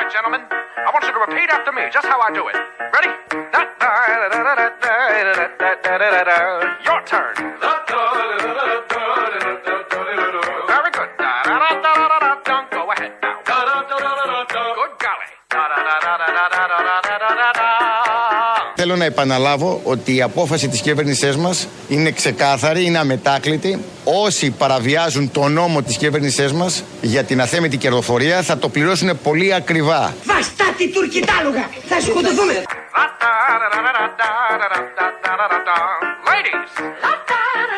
right, gentlemen. I want you to repeat after me, just how I do it. Ready? Your turn. Θέλω να επαναλάβω ότι η απόφαση της κυβέρνησής μας είναι ξεκάθαρη, είναι αμετάκλητη. Όσοι παραβιάζουν το νόμο της κυβέρνησής μας για την αθέμητη κερδοφορία θα το πληρώσουν πολύ ακριβά. Βαστάτη τουρκιτάλουγα! Θα σκοτωθούμε! Ladies. Good golly.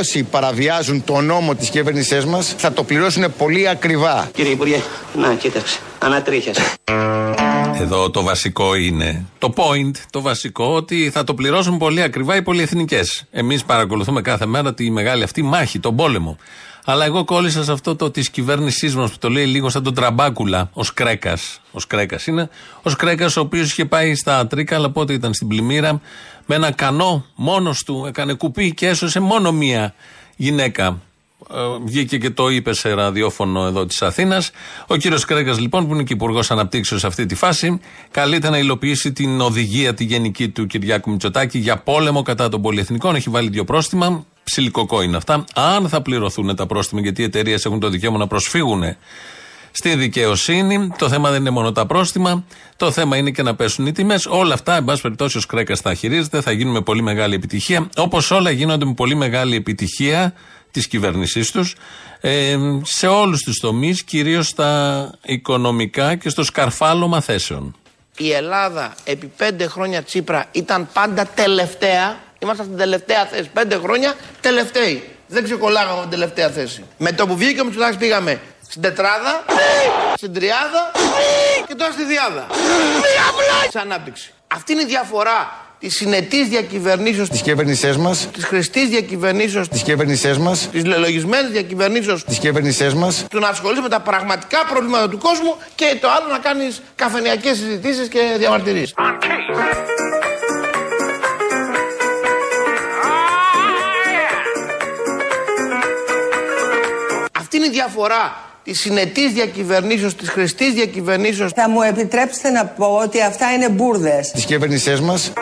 Όσοι παραβιάζουν το νόμο της κυβέρνησής μας θα το πληρώσουν πολύ ακριβά. Κύριε Υπουργέ, να κοίταξε. Ανατρίχιασε. Εδώ το βασικό είναι. Το point, το βασικό, ότι θα το πληρώσουν πολύ ακριβά οι πολυεθνικές. Εμείς παρακολουθούμε κάθε μέρα τη μεγάλη αυτή μάχη, τον πόλεμο. Αλλά εγώ κόλλησα σε αυτό το της κυβέρνησής μας που το λέει λίγο σαν τον τραμπάκουλα, ο Κρέκα. Ο Κρέκα είναι. Ο Κρέκα, ο οποίος είχε πάει στα Τρίκα, αλλά πότε ήταν στην πλημμύρα, με ένα κανό μόνος του, έκανε κουπί και έσωσε μόνο μία γυναίκα. Ε, βγήκε και το είπε σε ραδιόφωνο εδώ της Αθήνας. Ο κύριος Κρέκας, λοιπόν, που είναι και υπουργός αναπτύξεως σε αυτή τη φάση, καλείται να υλοποιήσει την οδηγία τη γενική του Κυριάκου Μητσοτάκη για πόλεμο κατά των πολυεθνικών. Έχει βάλει δύο πρόστιμα. Ψιλικοκό είναι αυτά. Αν θα πληρωθούν τα πρόστιμα, γιατί οι εταιρείες έχουν το δικαίωμα να προσφύγουν στη δικαιοσύνη. Το θέμα δεν είναι μόνο τα πρόστιμα. Το θέμα είναι και να πέσουν οι τιμές. Όλα αυτά, εν πάση περιπτώσει, ο Κρέκας θα χειρίζεται, θα γίνουν με πολύ μεγάλη επιτυχία. Όπως όλα γίνονται με πολύ μεγάλη επιτυχία της κυβέρνησής τους ε, σε όλους τους τομείς, κυρίως στα οικονομικά και στο σκαρφάλωμα θέσεων. η Ελλάδα επί πέντε χρόνια Τσίπρα ήταν πάντα τελευταία. Είμαστε στην τελευταία θέση. Πέντε χρόνια τελευταίοι. Δεν ξεκολλάγαμε από την τελευταία θέση. Με το που βγήκε ο Μητσοτάκης πήγαμε στην τετράδα, στην τριάδα και τώρα στη διάδα. Της ανάπτυξη. Αυτή είναι η διαφορά της συνετής διακυβερνήσεως Της κυβέρνησής μας, της χρηστής διακυβερνήσεως της κυβέρνησής μας, της λελογισμένης διακυβερνήσεως της κυβέρησής μας του να ασχολείσαι με τα πραγματικά προβλήματα του κόσμου και το άλλο να κάνεις καφενειακές συζητήσεις και διαμαρτυρίες. On keys. Αυτή είναι η διαφορά τη συνετής διακυβερνήσεως, της χρηστής διακυβερνήσεως Θα μου επιτρέψετε να πω ότι αυτά είναι μπουρδες. της κυβέρησής μας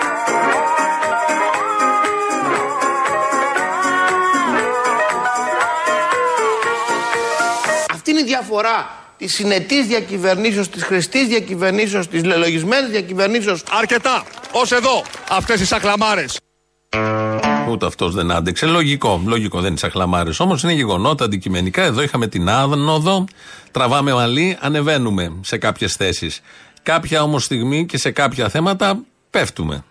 Αυτή είναι η διαφορά τη συνετής διακυβερνήσεως, της χρηστής διακυβερνήσεως, της λελογισμένης διακυβερνήσεως Αρκετά. Ω εδώ. Αυτές οι σακλαμάρες. Ούτε αυτός δεν άντεξε. Λογικό, λογικό δεν είναι σαν χλαμάρε. Όμως είναι γεγονότα αντικειμενικά. Εδώ είχαμε την άνοδο, τραβάμε μαλλί, ανεβαίνουμε σε κάποιες θέσεις. Κάποια όμως στιγμή και σε κάποια θέματα πέφτουμε.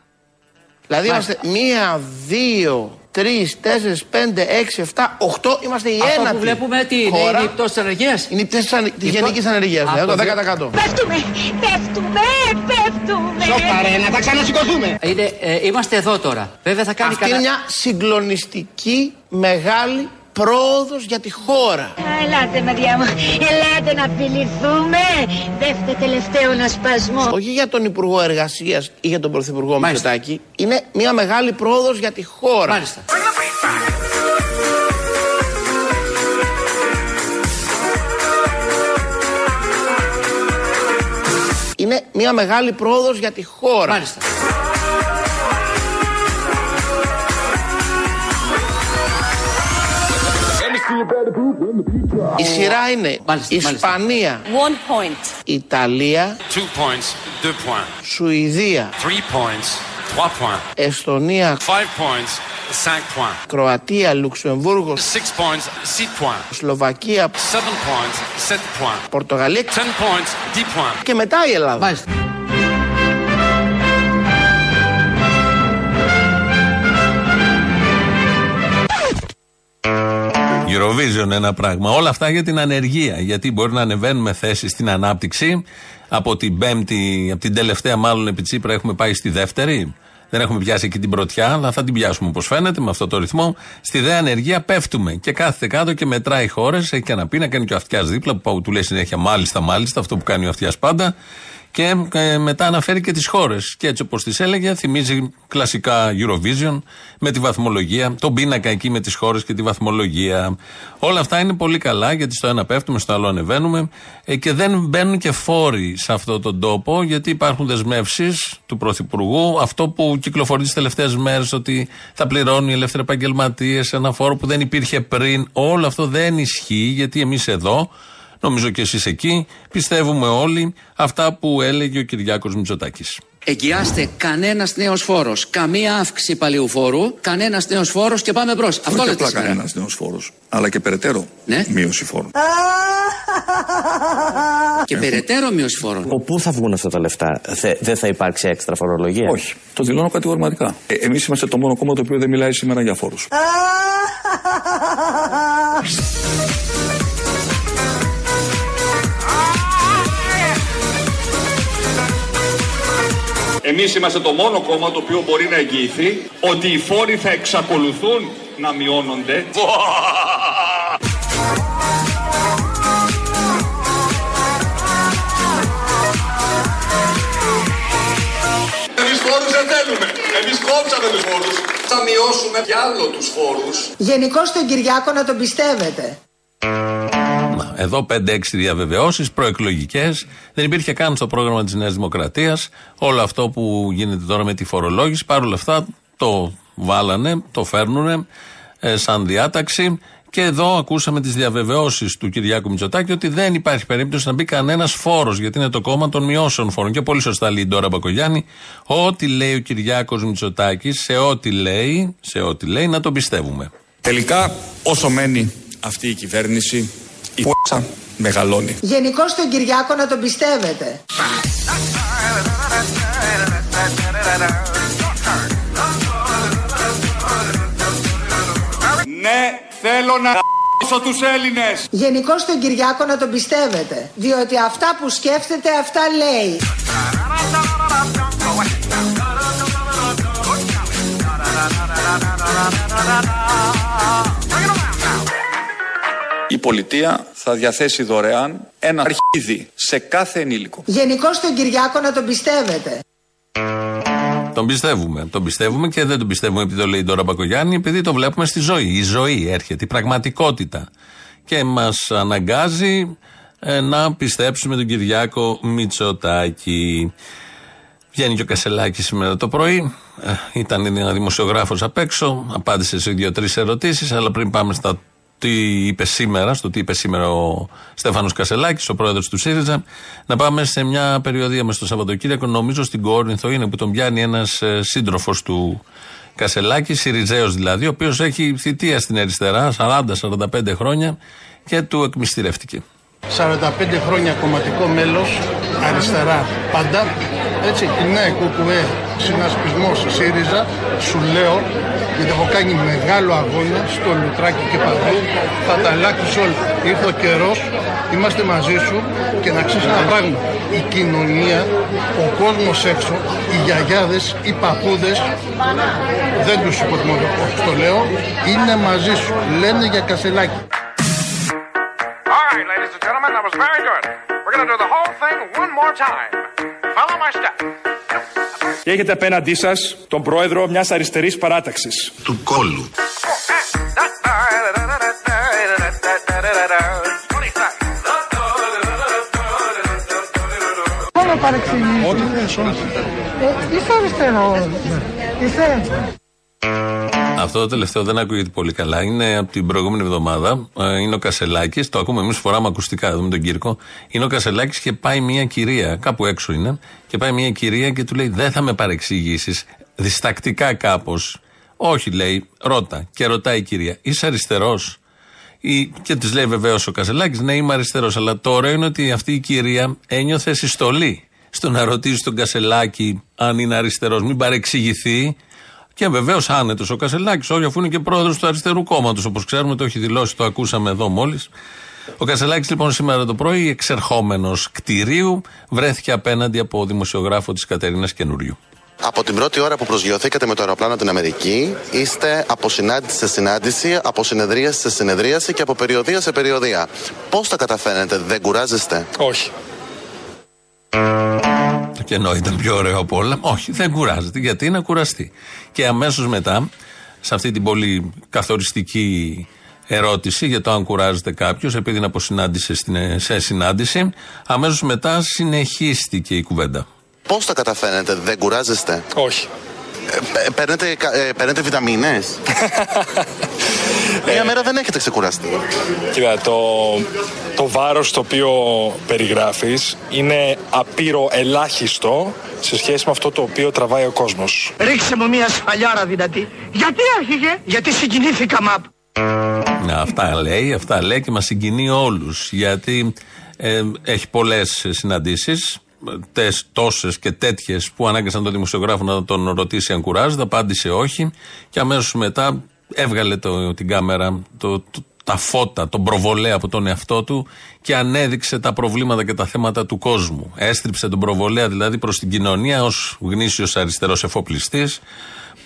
Δηλαδή είμαστε μία, δύο, τρεις, τέσσερις, πέντε, έξι, εφτά, οχτώ. Είμαστε η Αυτό ένατη. που βλέπουμε τι είναι, χώρα. είναι η πτώση της ανεργίας. Είναι η πτώση της ανε- της Η γενικής πτώ- ανεργίας, Αυτό δηλαδή, το δεν- 10%. Πέφτουμε! Πέφτουμε! Πέφτουμε! Σώπα ρε, να τα ξανασηκωθούμε. Είναι, ε, είμαστε εδώ τώρα. Βέβαια θα κάνει Αυτή είναι κανένα- μια συγκλονιστική μεγάλη πρόοδος για τη χώρα. Α, Ελάτε, μαδιά μου, ελάτε να απειληθούμε. Δεύτερο τελευταίο να σπασμό. Όχι για τον Υπουργό Εργασίας ή για τον Πρωθυπουργό Μάλιστα. Μητσοτάκη. Είναι μια μεγάλη πρόοδος για τη χώρα. Μάλιστα. Είναι μια μεγάλη πρόοδος για τη χώρα. Μάλιστα. Η σειρά είναι Μάλιστα, μάλιστα. Ισπανία, One point. Ιταλία, Two points, deux points. Σουηδία, Three points, trois points. Εστονία, Five points, cinq points. Κροατία, Λουξεμβούργο, Six points, six points. Σλοβακία, Seven points, sept points. Πορτογαλία Ten points, dix points. και μετά η Ελλάδα. Μάλιστα. Eurovision ένα πράγμα. Όλα αυτά για την ανεργία. Γιατί μπορεί να ανεβαίνουμε θέσεις στην ανάπτυξη. Από την πέμπτη, από την τελευταία μάλλον επί Τσίπρα έχουμε πάει στη δεύτερη. Δεν έχουμε πιάσει εκεί την πρωτιά, αλλά θα την πιάσουμε όπως φαίνεται με αυτό το ρυθμό. Στη δε ανεργία πέφτουμε και κάθεται κάτω και μετράει χώρες. Έχει και ένα πίνακα, κάνει και ο αυτιάς δίπλα που του λέει συνέχεια μάλιστα, μάλιστα, αυτό που κάνει ο αυτιάς πάντα. Και ε, μετά αναφέρει και τις χώρες. Και έτσι όπως τις έλεγε, θυμίζει κλασικά Eurovision με τη βαθμολογία, τον πίνακα εκεί με τις χώρες και τη βαθμολογία. Όλα αυτά είναι πολύ καλά γιατί στο ένα πέφτουμε, στο άλλο ανεβαίνουμε ε, και δεν μπαίνουν και φόροι σε αυτόν τον τόπο γιατί υπάρχουν δεσμεύσεις του Πρωθυπουργού. Αυτό που κυκλοφορεί τις τελευταίες μέρες ότι θα πληρώνουν οι ελεύθεροι επαγγελματίες ένα φόρο που δεν υπήρχε πριν. Όλο αυτό δεν ισχύει γιατί εμείς εδώ νομίζω και εσείς εκεί, πιστεύουμε όλοι αυτά που έλεγε ο Κυριάκος Μητσοτάκης. Εγγυάστε κανένας νέος φόρος, καμία αύξηση παλιού φόρου, κανένας νέος φόρος και πάμε μπρος. Αυτό Όχι λέτε απλά σήμερα. κανένας νέος φόρος, αλλά και περαιτέρω Ναι. μείωση φόρων. Και περαιτέρω μείωση φόρων. Πού θα βγουν αυτά τα λεφτά, Θε- δεν θα υπάρξει έξτρα φορολογία; Όχι, το δηλώνω κατηγορηματικά. Ε, Εμείς είμαστε το μόνο κόμμα το οποίο δεν μιλάει σήμερα για φόρους. Εμείς είμαστε το μόνο κόμμα το οποίο μπορεί να εγγυηθεί ότι οι φόροι θα εξακολουθούν να μειώνονται. Εμείς φόρους δεν θέλουμε. Εμείς κόψαμε τους φόρους. Θα μειώσουμε κι άλλο τους φόρους. Γενικώς τον Κυριάκο να τον πιστεύετε. Να, Εδώ 5-6 διαβεβαιώσεις προεκλογικές. Δεν υπήρχε καν στο πρόγραμμα της Νέας Δημοκρατίας όλο αυτό που γίνεται τώρα με τη φορολόγηση. Παρ' όλα αυτά το βάλανε, το φέρνουνε ε, σαν διάταξη. Και εδώ ακούσαμε τις διαβεβαιώσεις του Κυριάκου Μητσοτάκη ότι δεν υπάρχει περίπτωση να μπει κανένας φόρος, γιατί είναι το κόμμα των μειώσεων φόρων. Και πολύ σωστά λέει η Ντόρα Μπακογιάννη, ό,τι λέει ο Κυριάκος Μητσοτάκη, σε ό,τι λέει, σε ό,τι λέει, να τον πιστεύουμε. Τελικά, όσο μένει αυτή η κυβέρνηση, η π***α μεγαλώνει. Γενικώ τον Κυριάκο να τον πιστεύετε. Ναι, θέλω να γ***σω τους Έλληνες. Γενικώ τον Κυριάκο να τον πιστεύετε. Διότι αυτά που σκέφτεται αυτά λέει. Η πολιτεία θα διαθέσει δωρεάν ένα αρχίδι σε κάθε ενήλικο. Γενικώ τον Κυριάκο να τον πιστεύετε. Τον πιστεύουμε. Τον πιστεύουμε και δεν τον πιστεύουμε επειδή το λέει τώρα Μπακογιάννη, επειδή το βλέπουμε στη ζωή. Η ζωή έρχεται, η πραγματικότητα. Και μας αναγκάζει ε, να πιστέψουμε τον Κυριάκο Μητσοτάκη. Βγαίνει και ο Κασελάκης σήμερα το πρωί. Ε, ήταν ένα δημοσιογράφος απ' έξω. Απάντησε σε δύο-τρεις ερωτήσεις. Αλλά πριν πάμε στα τι είπε σήμερα, στο τι είπε σήμερα ο Στέφανος Κασελάκης, ο πρόεδρος του ΣΥΡΙΖΑ, να πάμε σε μια περιοδία μες στο Σαββατοκύριακο. Νομίζω στην Κόρινθο είναι που τον πιάνει ένας σύντροφος του Κασελάκη, Σιριζέος δηλαδή, ο οποίος έχει θητεία στην αριστερά, 40-45 χρόνια και του εκμυστηρεύτηκε. 45 χρόνια κομματικό μέλος, αριστερά πάντα, έτσι, ναι, κουκουέ, συνασπισμός ΣΥΡΙΖΑ, σου λέω, γιατί έχω κάνει μεγάλο αγώνα στο Λουτράκι και παντού, θα τα αλλάξεις όλα. Ήρθε ο καιρός, είμαστε μαζί σου και να ξέρεις ένα πράγμα, η κοινωνία, ο κόσμος έξω, οι γιαγιάδες, οι παππούδες, δεν τους υποτιμώ, το λέω, είναι μαζί σου, λένε για κασελάκι. All right, ladies and gentlemen, that was very good. We're going to do the whole thing one more time. Follow my step. Και έχετε απέναντί σας τον πρόεδρο μιας αριστερής παράταξης. Του κόλου. Μόνο παρεξηγήσεις. Ό,τι θες, όχι. Είσαι αριστερός. Είσαι. Αυτό το τελευταίο δεν ακούγεται πολύ καλά. Είναι από την προηγούμενη εβδομάδα. Ε, Είναι ο Κασελάκης. Το ακούμε εμείς, φοράμε ακουστικά εδώ με τον Κύρκο. Είναι ο Κασελάκης και πάει μια κυρία, κάπου έξω είναι, και πάει μια κυρία και του λέει: Δεν θα με παρεξηγήσεις. Διστακτικά κάπως. Όχι, λέει, ρώτα. Και ρωτάει η κυρία: Είσαι αριστερός; Και της λέει βεβαίως ο Κασελάκης: Ναι, είμαι αριστερός. Αλλά το ωραίο είναι ότι αυτή η κυρία ένιωθε συστολή στο να ρωτήσει τον Κασελάκη αν είναι αριστερός. Μην παρεξηγηθεί. Και βεβαίως άνετος ο Κασελάκης, όχι αφού είναι και πρόεδρος του αριστερού κόμματος. Όπως ξέρουμε, το έχει δηλώσει, το ακούσαμε εδώ μόλις. Ο Κασελάκης, λοιπόν, σήμερα το πρωί, εξερχόμενος κτηρίου, βρέθηκε απέναντι από δημοσιογράφο της Κατερίνας Καινούριου. Από την πρώτη ώρα που προσγειωθήκατε με το αεροπλάνο την Αμερική, είστε από συνάντηση σε συνάντηση, από συνεδρίαση σε συνεδρίαση και από περιοδία σε περιοδία. Πώς τα καταφέρνετε, δεν κουράζεστε; Όχι. Και ενώ ήταν πιο ωραίο από όλα, όχι, δεν κουράζεται. Γιατί να κουραστεί. Και αμέσως μετά, σε αυτή την πολύ καθοριστική ερώτηση για το αν κουράζεται κάποιος, επειδή είναι από συνάντηση στην- σε συνάντηση, αμέσως μετά συνεχίστηκε η κουβέντα. Πώς τα καταφέρνετε, δεν κουράζεστε; Όχι. Ε, παίρνετε, κα- ε, παίρνετε βιταμίνες; Μία μέρα δεν έχετε ξεκουραστεί. Κοίτα, το, το βάρος το οποίο περιγράφεις είναι απείρο ελάχιστο σε σχέση με αυτό το οποίο τραβάει ο κόσμος. Ρίξε μου μια σφαλιάρα δυνατή. Γιατί άρχιγε; Γιατί συγκινήθηκα μαπ. Να, αυτά λέει, αυτά λέει και μας συγκινεί όλους. Γιατί ε, έχει πολλές συναντήσεις, τόσες και τέτοιες που ανάγκασαν τον δημοσιογράφο να τον ρωτήσει αν κουράζεται. Απάντησε όχι. Και αμέσως μετά έβγαλε το, την κάμερα, το, το- τα φώτα, τον προβολέα από τον εαυτό του και ανέδειξε τα προβλήματα και τα θέματα του κόσμου. Έστριψε τον προβολέα δηλαδή προς την κοινωνία ως γνήσιος αριστερός εφοπλιστής.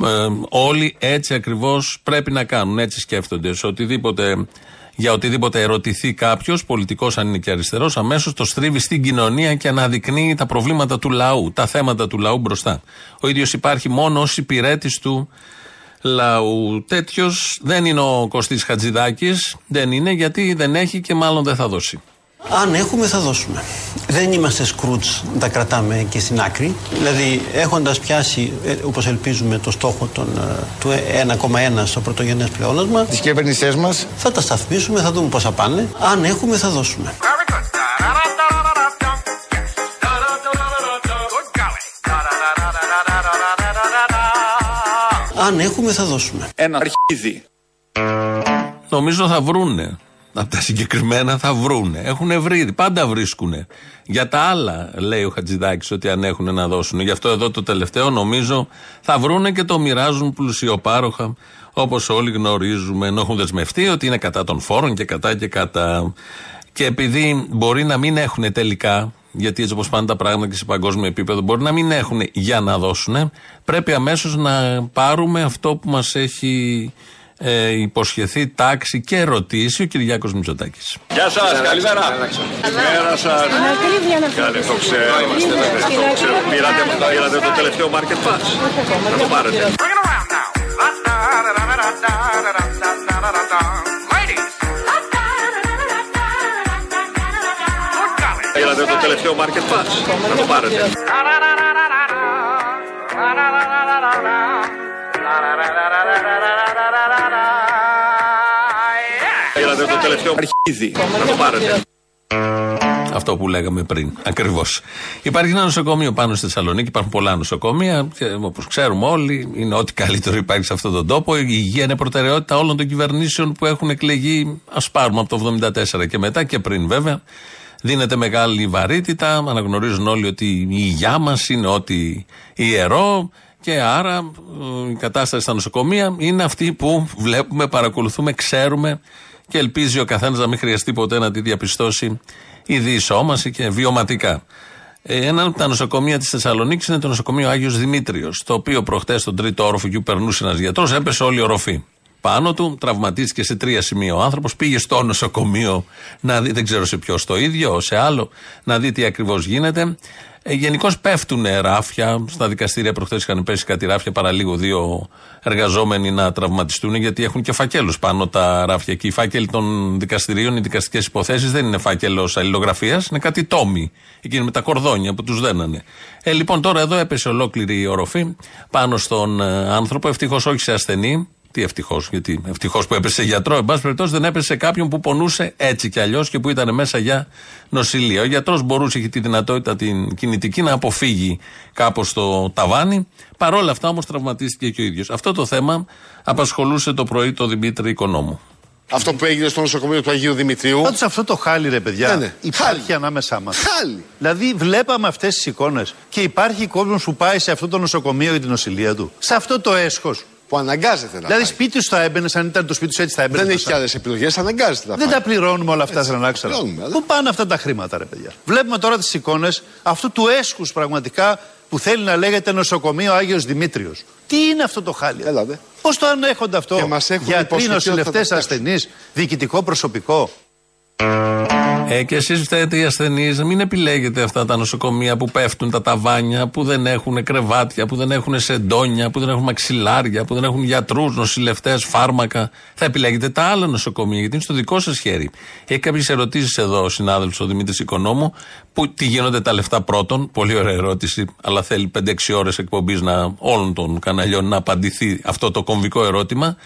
Ε, όλοι έτσι ακριβώς πρέπει να κάνουν. Έτσι σκέφτονται. Σε οτιδήποτε, για οτιδήποτε ερωτηθεί κάποιος, πολιτικός αν είναι και αριστερός, αμέσως το στρίβει στην κοινωνία και αναδεικνύει τα προβλήματα του λαού, τα θέματα του λαού μπροστά. Ο ίδιος υπάρχει μόνος ω υπηρέτης του λαού. Τέτοιος δεν είναι ο Κωστής Χατζηδάκης. Δεν είναι γιατί δεν έχει και μάλλον δεν θα δώσει. Αν έχουμε θα δώσουμε. Δεν είμαστε σκρούτς να τα κρατάμε και στην άκρη. Δηλαδή έχοντας πιάσει, ε, όπως ελπίζουμε, το στόχο των, ε, του 1,1 στο πρωτογενές πλεόνασμα Τις κυβερνησές μας θα τα σταθμίσουμε, θα δούμε πώς θα πάνε. Αν έχουμε θα δώσουμε. Αν έχουμε θα δώσουμε. Ένα αρχίδι. Νομίζω θα βρούνε. Από τα συγκεκριμένα θα βρούνε. Έχουν βρει, πάντα βρίσκουνε. Για τα άλλα, λέει ο Χατζηδάκης, ότι αν έχουν να δώσουν. Γι' αυτό εδώ το τελευταίο νομίζω θα βρούνε και το μοιράζουν πλουσιοπάροχα, όπως όλοι γνωρίζουμε. Ενώ έχουν δεσμευτεί ότι είναι κατά των φόρων και κατά και κατά. Και επειδή μπορεί να μην έχουν τελικά, γιατί έτσι όπως πάνε τα πράγματα και σε παγκόσμιο επίπεδο, μπορεί να μην έχουν για να δώσουν, πρέπει αμέσως να πάρουμε αυτό που μας έχει ε, υποσχεθεί, τάξη και ρωτήσει ο Κυριάκος Μητσοτάκης. Γεια σας, καλημέρα. Καλημέρα σας. Καλή, το ξέρω. Το ξέρω. Πήρατε, πήρατε το τελευταίο market pass. Θα το πάρετε. Πήρατε το τελευταίο market pass. Θα το πάρετε. Τελευταίο αρχίδι. Θα το πάρετε. Αυτό που λέγαμε πριν. Ακριβώς. Υπάρχει ένα νοσοκομείο πάνω στη Θεσσαλονίκη, υπάρχουν πολλά νοσοκομεία και όπως ξέρουμε όλοι, είναι ό,τι καλύτερο υπάρχει σε αυτόν τον τόπο. Η υγεία είναι προτεραιότητα όλων των κυβερνήσεων που έχουν εκλεγεί, ας πάρουμε από το 1974 και μετά και πριν βέβαια. Δίνεται μεγάλη βαρύτητα, αναγνωρίζουν όλοι ότι η υγειά μας είναι ό,τι ιερό και άρα ε, η κατάσταση στα νοσοκομεία είναι αυτή που βλέπουμε, παρακολουθούμε, ξέρουμε και ελπίζει ο καθένας να μην χρειαστεί ποτέ να τη διαπιστώσει η διεισόμαση και βιωματικά. Ε, Ένα από τα νοσοκομεία της Θεσσαλονίκης είναι το νοσοκομείο Άγιος Δημήτριος, το οποίο προχτές στον τρίτο όροφο εκεί που περνούσε ένας γιατρός, έπεσε όλη η οροφή. Πάνω του, τραυματίστηκε σε τρία σημεία ο άνθρωπος, πήγε στο νοσοκομείο να δει, δεν ξέρω σε ποιος, στο ίδιο, σε άλλο, να δει τι ακριβώς γίνεται. Ε, Γενικώς πέφτουν ράφια. Στα δικαστήρια προχθές είχαν πέσει κάτι ράφια, παραλίγο δύο εργαζόμενοι να τραυματιστούν, γιατί έχουν και φακέλους πάνω τα ράφια. Και οι φάκελοι των δικαστηρίων, οι δικαστικές υποθέσεις δεν είναι φάκελο αλληλογραφίας, είναι κάτι τόμοι. Εκείνοι με τα κορδόνια που τους δένανε. Ε, λοιπόν, τώρα εδώ έπεσε ολόκληρη η οροφή πάνω στον ε, άνθρωπο, ευτυχώς όχι σε ασθενή. Τι ευτυχώς, γιατί ευτυχώς που έπεσε σε γιατρό, εν πάση περιπτώσει δεν έπεσε σε κάποιον που πονούσε έτσι κι αλλιώς και που ήταν μέσα για νοσηλεία. Ο γιατρός μπορούσε, είχε τη δυνατότητα την κινητική να αποφύγει κάπως το ταβάνι. Παρόλα αυτά όμως τραυματίστηκε και ο ίδιος. Αυτό το θέμα απασχολούσε το πρωί το Δημήτρη Οικονόμου. Αυτό που έγινε στο νοσοκομείο του Αγίου Δημητρίου. Πάντως αυτό το χάλι, ρε παιδιά, Ναι, ναι. υπάρχει Χάλι. ανάμεσά μας. Χάλι. Δηλαδή, βλέπαμε αυτές τις εικόνες και υπάρχει κόσμος που πάει σε αυτό το νοσοκομείο για την νοσηλεία του. Σε αυτό το έσχος. Που αναγκάζεται να Δηλαδή, πάει. σπίτι σου θα έμπαινε, αν ήταν το σπίτι σου έτσι θα έμπαινε. Δεν έχει άλλες επιλογές, αναγκάζεται να Δεν πάει. τα πληρώνουμε όλα αυτά, σαν να ξέρω. πληρώνουμε, αλλά- Πού πάνε αυτά τα χρήματα, ρε παιδιά; Βλέπουμε τώρα τις εικόνες αυτού του έσχους πραγματικά που θέλει να λέγεται νοσοκομείο Άγιος Δημήτριος. Τι είναι αυτό το χάλι; Έλατε. Πώς το ανέχονται αυτό; Και μας έχουν Γιατροί, υποσχεθεί ότι θα νοσηλευτές, το φτιάξουν. ασθενείς, διοικητικό προσωπικό. Ε, και εσείς φταίτε οι ασθενείς να μην επιλέγετε αυτά τα νοσοκομεία που πέφτουν τα ταβάνια, που δεν έχουν κρεβάτια, που δεν έχουν σεντόνια, που δεν έχουν μαξιλάρια, που δεν έχουν γιατρούς, νοσηλευτές, φάρμακα. Θα επιλέγετε τα άλλα νοσοκομεία, γιατί είναι στο δικό σας χέρι. Έχει κάποιες ερωτήσεις εδώ ο συνάδελφος ο Δημήτρης Οικονόμου, που τι γίνονται τα λεφτά πρώτον. Πολύ ωραία ερώτηση, αλλά θέλει 5-6 ώρες εκπομπής όλων των καναλιών να απαντηθεί αυτό το κομβικό ερώτημα.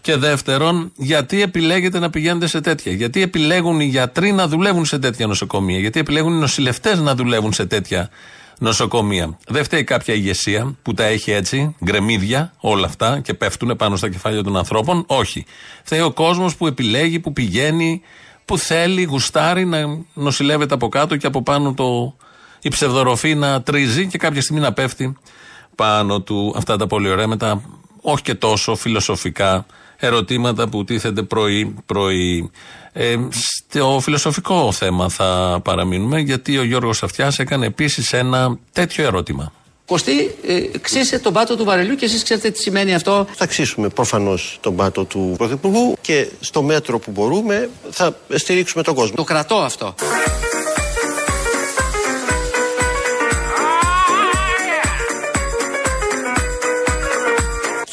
Και δεύτερον, γιατί επιλέγετε να πηγαίνετε σε τέτοια; Γιατί επιλέγουν οι γιατροί να δουλεύουν σε τέτοια νοσοκομεία; Γιατί επιλέγουν οι νοσηλευτές να δουλεύουν σε τέτοια νοσοκομεία; Δεν φταίει κάποια ηγεσία που τα έχει έτσι, γκρεμίδια, όλα αυτά και πέφτουν πάνω στα κεφάλια των ανθρώπων; Όχι. Φταίει ο κόσμος που επιλέγει, που πηγαίνει, που θέλει, γουστάρει να νοσηλεύεται από κάτω και από πάνω το, η ψευδοροφή να τρίζει και κάποια στιγμή να πέφτει πάνω του αυτά τα πολύ ωραία με τα όχι και τόσο φιλοσοφικά ερωτήματα που τίθενται πρωί-πρωί. Ε, στο φιλοσοφικό θέμα θα παραμείνουμε, γιατί ο Γιώργος Αυτιάς έκανε επίσης ένα τέτοιο ερώτημα. Κωστή, ε, ξύσε τον πάτο του βαρελιού και εσείς ξέρετε τι σημαίνει αυτό. Θα ξύσουμε προφανώς τον πάτο του Πρωθυπουργού και στο μέτρο που μπορούμε θα στηρίξουμε τον κόσμο. Το κρατώ αυτό.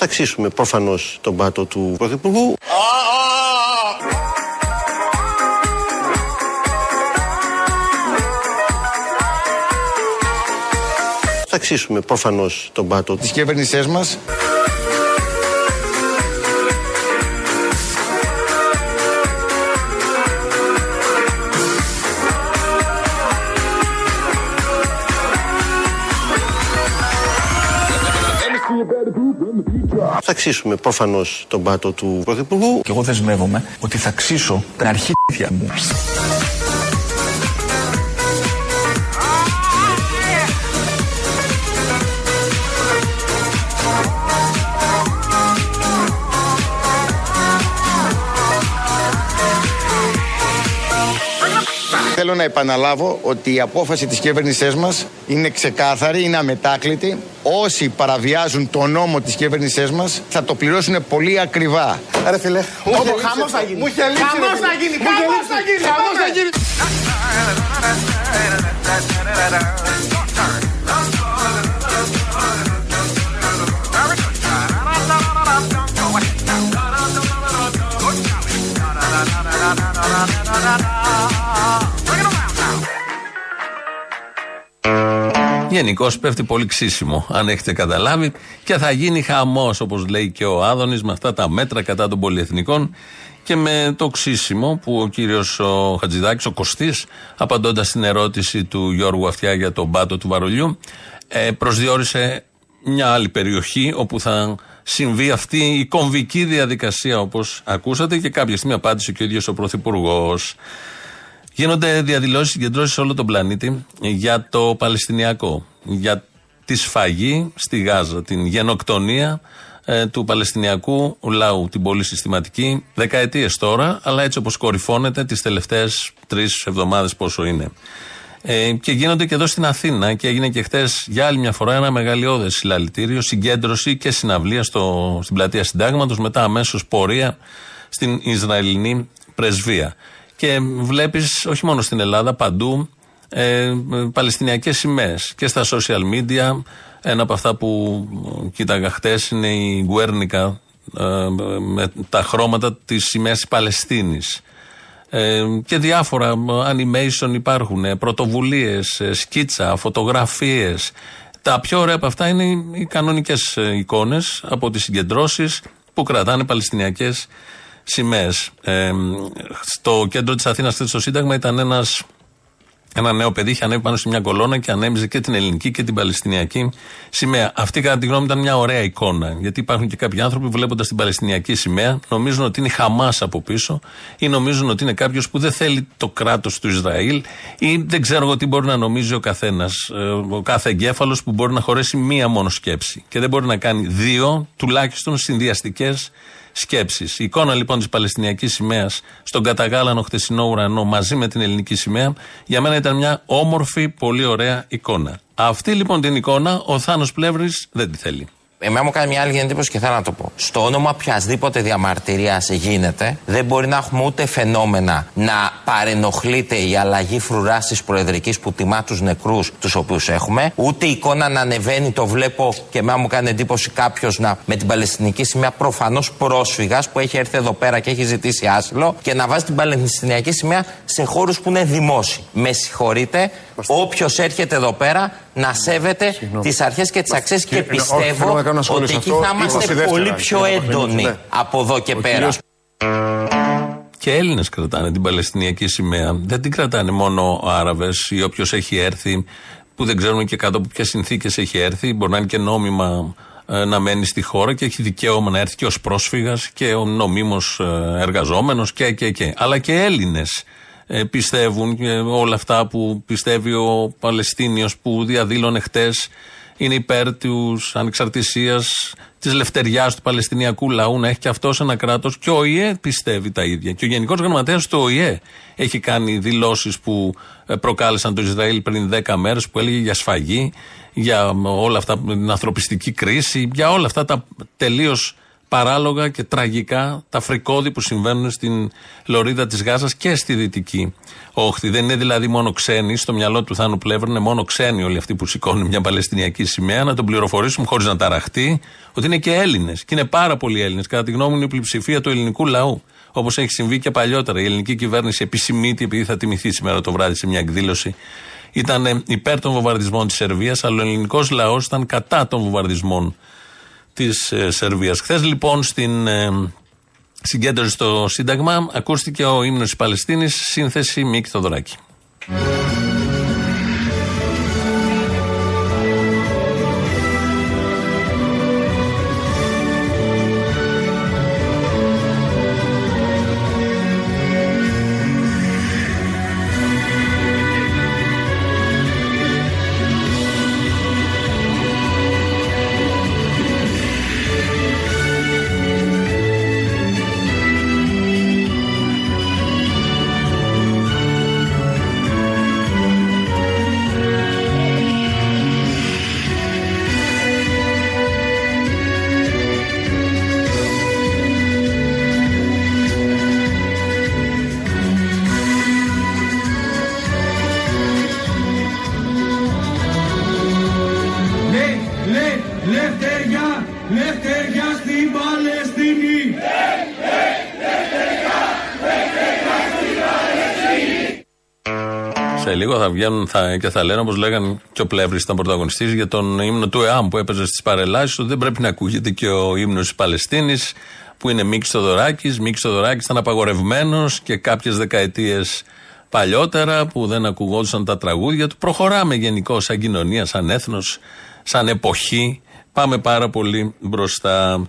Θα ξύσουμε προφανώς τον πάτο του Πρωθυπουργού. Θα ξύσουμε προφανώς τον πάτο της κυβέρνησής μας. Θα ξύσουμε προφανώς τον πάτο του Πρωθυπουργού. Και εγώ δεσμεύομαι ότι θα ξύσω τα αρχίδια μου. Θέλω να επαναλάβω ότι η απόφαση της κυβέρνησής μας είναι ξεκάθαρη, είναι αμετάκλητη. Όσοι παραβιάζουν το νόμο της κυβέρνησής μας θα το πληρώσουν πολύ ακριβά. Άρα φίλε, Χαμός θα γίνει. Μου είχε λείψει. Χαμός θα γίνει. Χαμός θα γίνει. Χαμός θα γίνει. Γενικώς πέφτει πολύ ξύσιμο, αν έχετε καταλάβει, και θα γίνει χαμός, όπως λέει και ο Άδωνης, με αυτά τα μέτρα κατά των πολυεθνικών και με το ξύσιμο που ο κύριος ο Χατζηδάκης, ο Κωστής, απαντώντας στην ερώτηση του Γιώργου Αυτιά για τον πάτο του Βαρολιού, ε, προσδιορίσε μια άλλη περιοχή όπου θα συμβεί αυτή η κομβική διαδικασία όπως ακούσατε και κάποια στιγμή απάντησε και ο ίδιος ο Πρωθυπουργός. Γίνονται διαδηλώσεις, συγκεντρώσεις σε όλο τον πλανήτη για το Παλαιστινιακό. Για τη σφαγή στη Γάζα, την γενοκτονία ε, του Παλαιστινιακού λαού, την πολύ συστηματική, δεκαετίες τώρα, αλλά έτσι όπως κορυφώνεται τις τελευταίες τρεις εβδομάδες πόσο είναι. Ε, και γίνονται και εδώ στην Αθήνα και έγινε και χθες για άλλη μια φορά ένα μεγαλειώδες συλλαλητήριο, συγκέντρωση και συναυλία στο, στην πλατεία Συντάγματος, μετά αμέσως πορεία στην Ισραηλινή πρεσβεία. Και βλέπεις όχι μόνο στην Ελλάδα, παντού ε, Παλαιστινιακές σημαίες και στα social media. Ένα από αυτά που κοίταγα χτες είναι η Γκουέρνικα ε, με τα χρώματα της σημαίας της Παλαιστίνης. Ε, και διάφορα animation υπάρχουν, πρωτοβουλίες, σκίτσα, φωτογραφίες. Τα πιο ωραία από αυτά είναι οι κανονικές εικόνες από τις συγκεντρώσεις που κρατάνε Παλαιστινιακές σημαίες. Ε, στο κέντρο της Αθήνας, στο Σύνταγμα, ήταν ένας, ένα νέο παιδί, είχε ανέβει πάνω σε μια κολόνα και ανέμιζε και την ελληνική και την Παλαιστινιακή σημαία. Αυτή, κατά τη γνώμη μου, ήταν μια ωραία εικόνα. Γιατί υπάρχουν και κάποιοι άνθρωποι που βλέποντας την Παλαιστινιακή σημαία νομίζουν ότι είναι Χαμάς από πίσω ή νομίζουν ότι είναι κάποιος που δεν θέλει το κράτος του Ισραήλ ή δεν ξέρω εγώ τι μπορεί να νομίζει ο καθένας. Ο κάθε εγκέφαλος που μπορεί να χωρέσει μία μόνο σκέψη και δεν μπορεί να κάνει δύο τουλάχιστον συνδυαστικές σκέψεις. Η εικόνα λοιπόν της Παλαιστινιακής σημαίας στον καταγάλανο χτεσινό ουρανό μαζί με την ελληνική σημαία για μένα ήταν μια όμορφη, πολύ ωραία εικόνα. Αυτή λοιπόν την εικόνα ο Θάνος Πλεύρης δεν τη θέλει. Εμένα μου κάνει μια άλλη εντύπωση και θέλω να το πω. Στο όνομα οποιασδήποτε διαμαρτυρίας γίνεται, δεν μπορεί να έχουμε ούτε φαινόμενα να παρενοχλείται η αλλαγή φρουράς της Προεδρικής που τιμά τους νεκρούς τους οποίους έχουμε, ούτε η εικόνα να ανεβαίνει, το βλέπω και εμένα μου κάνει εντύπωση κάποιος να με την Παλαιστινική σημαία προφανώς πρόσφυγας που έχει έρθει εδώ πέρα και έχει ζητήσει άσυλο και να βάζει την Παλαιστινιακή σημαία σε χώρους που είναι δημόσιοι. Με συγχωρείτε, όποιος έρχεται εδώ πέρα να σέβεται τις αρχές και τις αξίες και Συγγνώμη, όχι, θέλω πιστεύω να κάνω ένα σχόλιο ότι σε εκεί αυτό. θα είμαστε 22 πολύ δεύτερα. πιο Ναι. έντονοι Ναι. από εδώ και Ο πέρα. κύριος- Και Έλληνες κρατάνε την Παλαιστινιακή σημαία. Δεν την κρατάνε μόνο Άραβες ή όποιος έχει έρθει, που δεν ξέρουμε και κάτω από ποιες συνθήκες έχει έρθει. Μπορεί να είναι και νόμιμα ε, να μένει στη χώρα και έχει δικαίωμα να έρθει και ως πρόσφυγας και ο νομίμως εργαζόμενος και, και, και. Αλλά και Έλληνες πιστεύουν και όλα αυτά που πιστεύει ο Παλαιστίνιος που διαδήλωνε χτες είναι υπέρ της ανεξαρτησίας, της ελευθεριάς του Παλαιστινιακού λαού να έχει και αυτός ένα κράτος. Και ο ΙΕ πιστεύει τα ίδια. Και ο Γενικός Γραμματέας του ΟΗΕ έχει κάνει δηλώσεις που ε, προκάλεσαν το Ισραήλ πριν 10 μέρες, που έλεγε για σφαγή, για όλα αυτά, την ανθρωπιστική κρίση, για όλα αυτά τα τελείως παράλογα και τραγικά τα φρικόδη που συμβαίνουν στην λωρίδα της Γάζας και στη Δυτική Όχθη. Δεν είναι δηλαδή μόνο ξένοι, στο μυαλό του Θάνου Πλεύρου είναι μόνο ξένοι όλοι αυτοί που σηκώνουν μια Παλαιστινιακή σημαία, να τον πληροφορήσουμε χωρίς να ταραχτεί ότι είναι και Έλληνες και είναι πάρα πολλοί Έλληνες. Κατά τη γνώμη μου είναι η πλειοψηφία του ελληνικού λαού. Όπως έχει συμβεί και παλιότερα. Η ελληνική κυβέρνηση επισημείται, επειδή θα τιμηθεί σήμερα το βράδυ σε μια εκδήλωση, ήταν υπέρ των βομβαρδισμών της Σερβίας, αλλά ο ελληνικός λαός ήταν κατά των βομβαρδισμών της ε, Σερβίας. Χθες λοιπόν στην ε, συγκέντρωση στο Σύνταγμα ακούστηκε ο ύμνος της Παλαιστίνης, σύνθεση Μίκη Θοδωράκη. Θα βγαίνουν θα, και θα λένε, όπως λέγανε και ο Πλεύρης ήταν πρωταγωνιστής, για τον ύμνο του ΕΑΜ που έπαιζε στις παρελάσεις, ότι δεν πρέπει να ακούγεται και ο ύμνος της Παλαιστίνης, που είναι Μίκη Θοδωράκη. Μίκη Θοδωράκη ήταν απαγορευμένος και κάποιες δεκαετίες παλιότερα που δεν ακουγόντουσαν τα τραγούδια του. Προχωράμε γενικώ σαν κοινωνία, σαν έθνος, σαν εποχή. Πάμε πάρα πολύ μπροστά.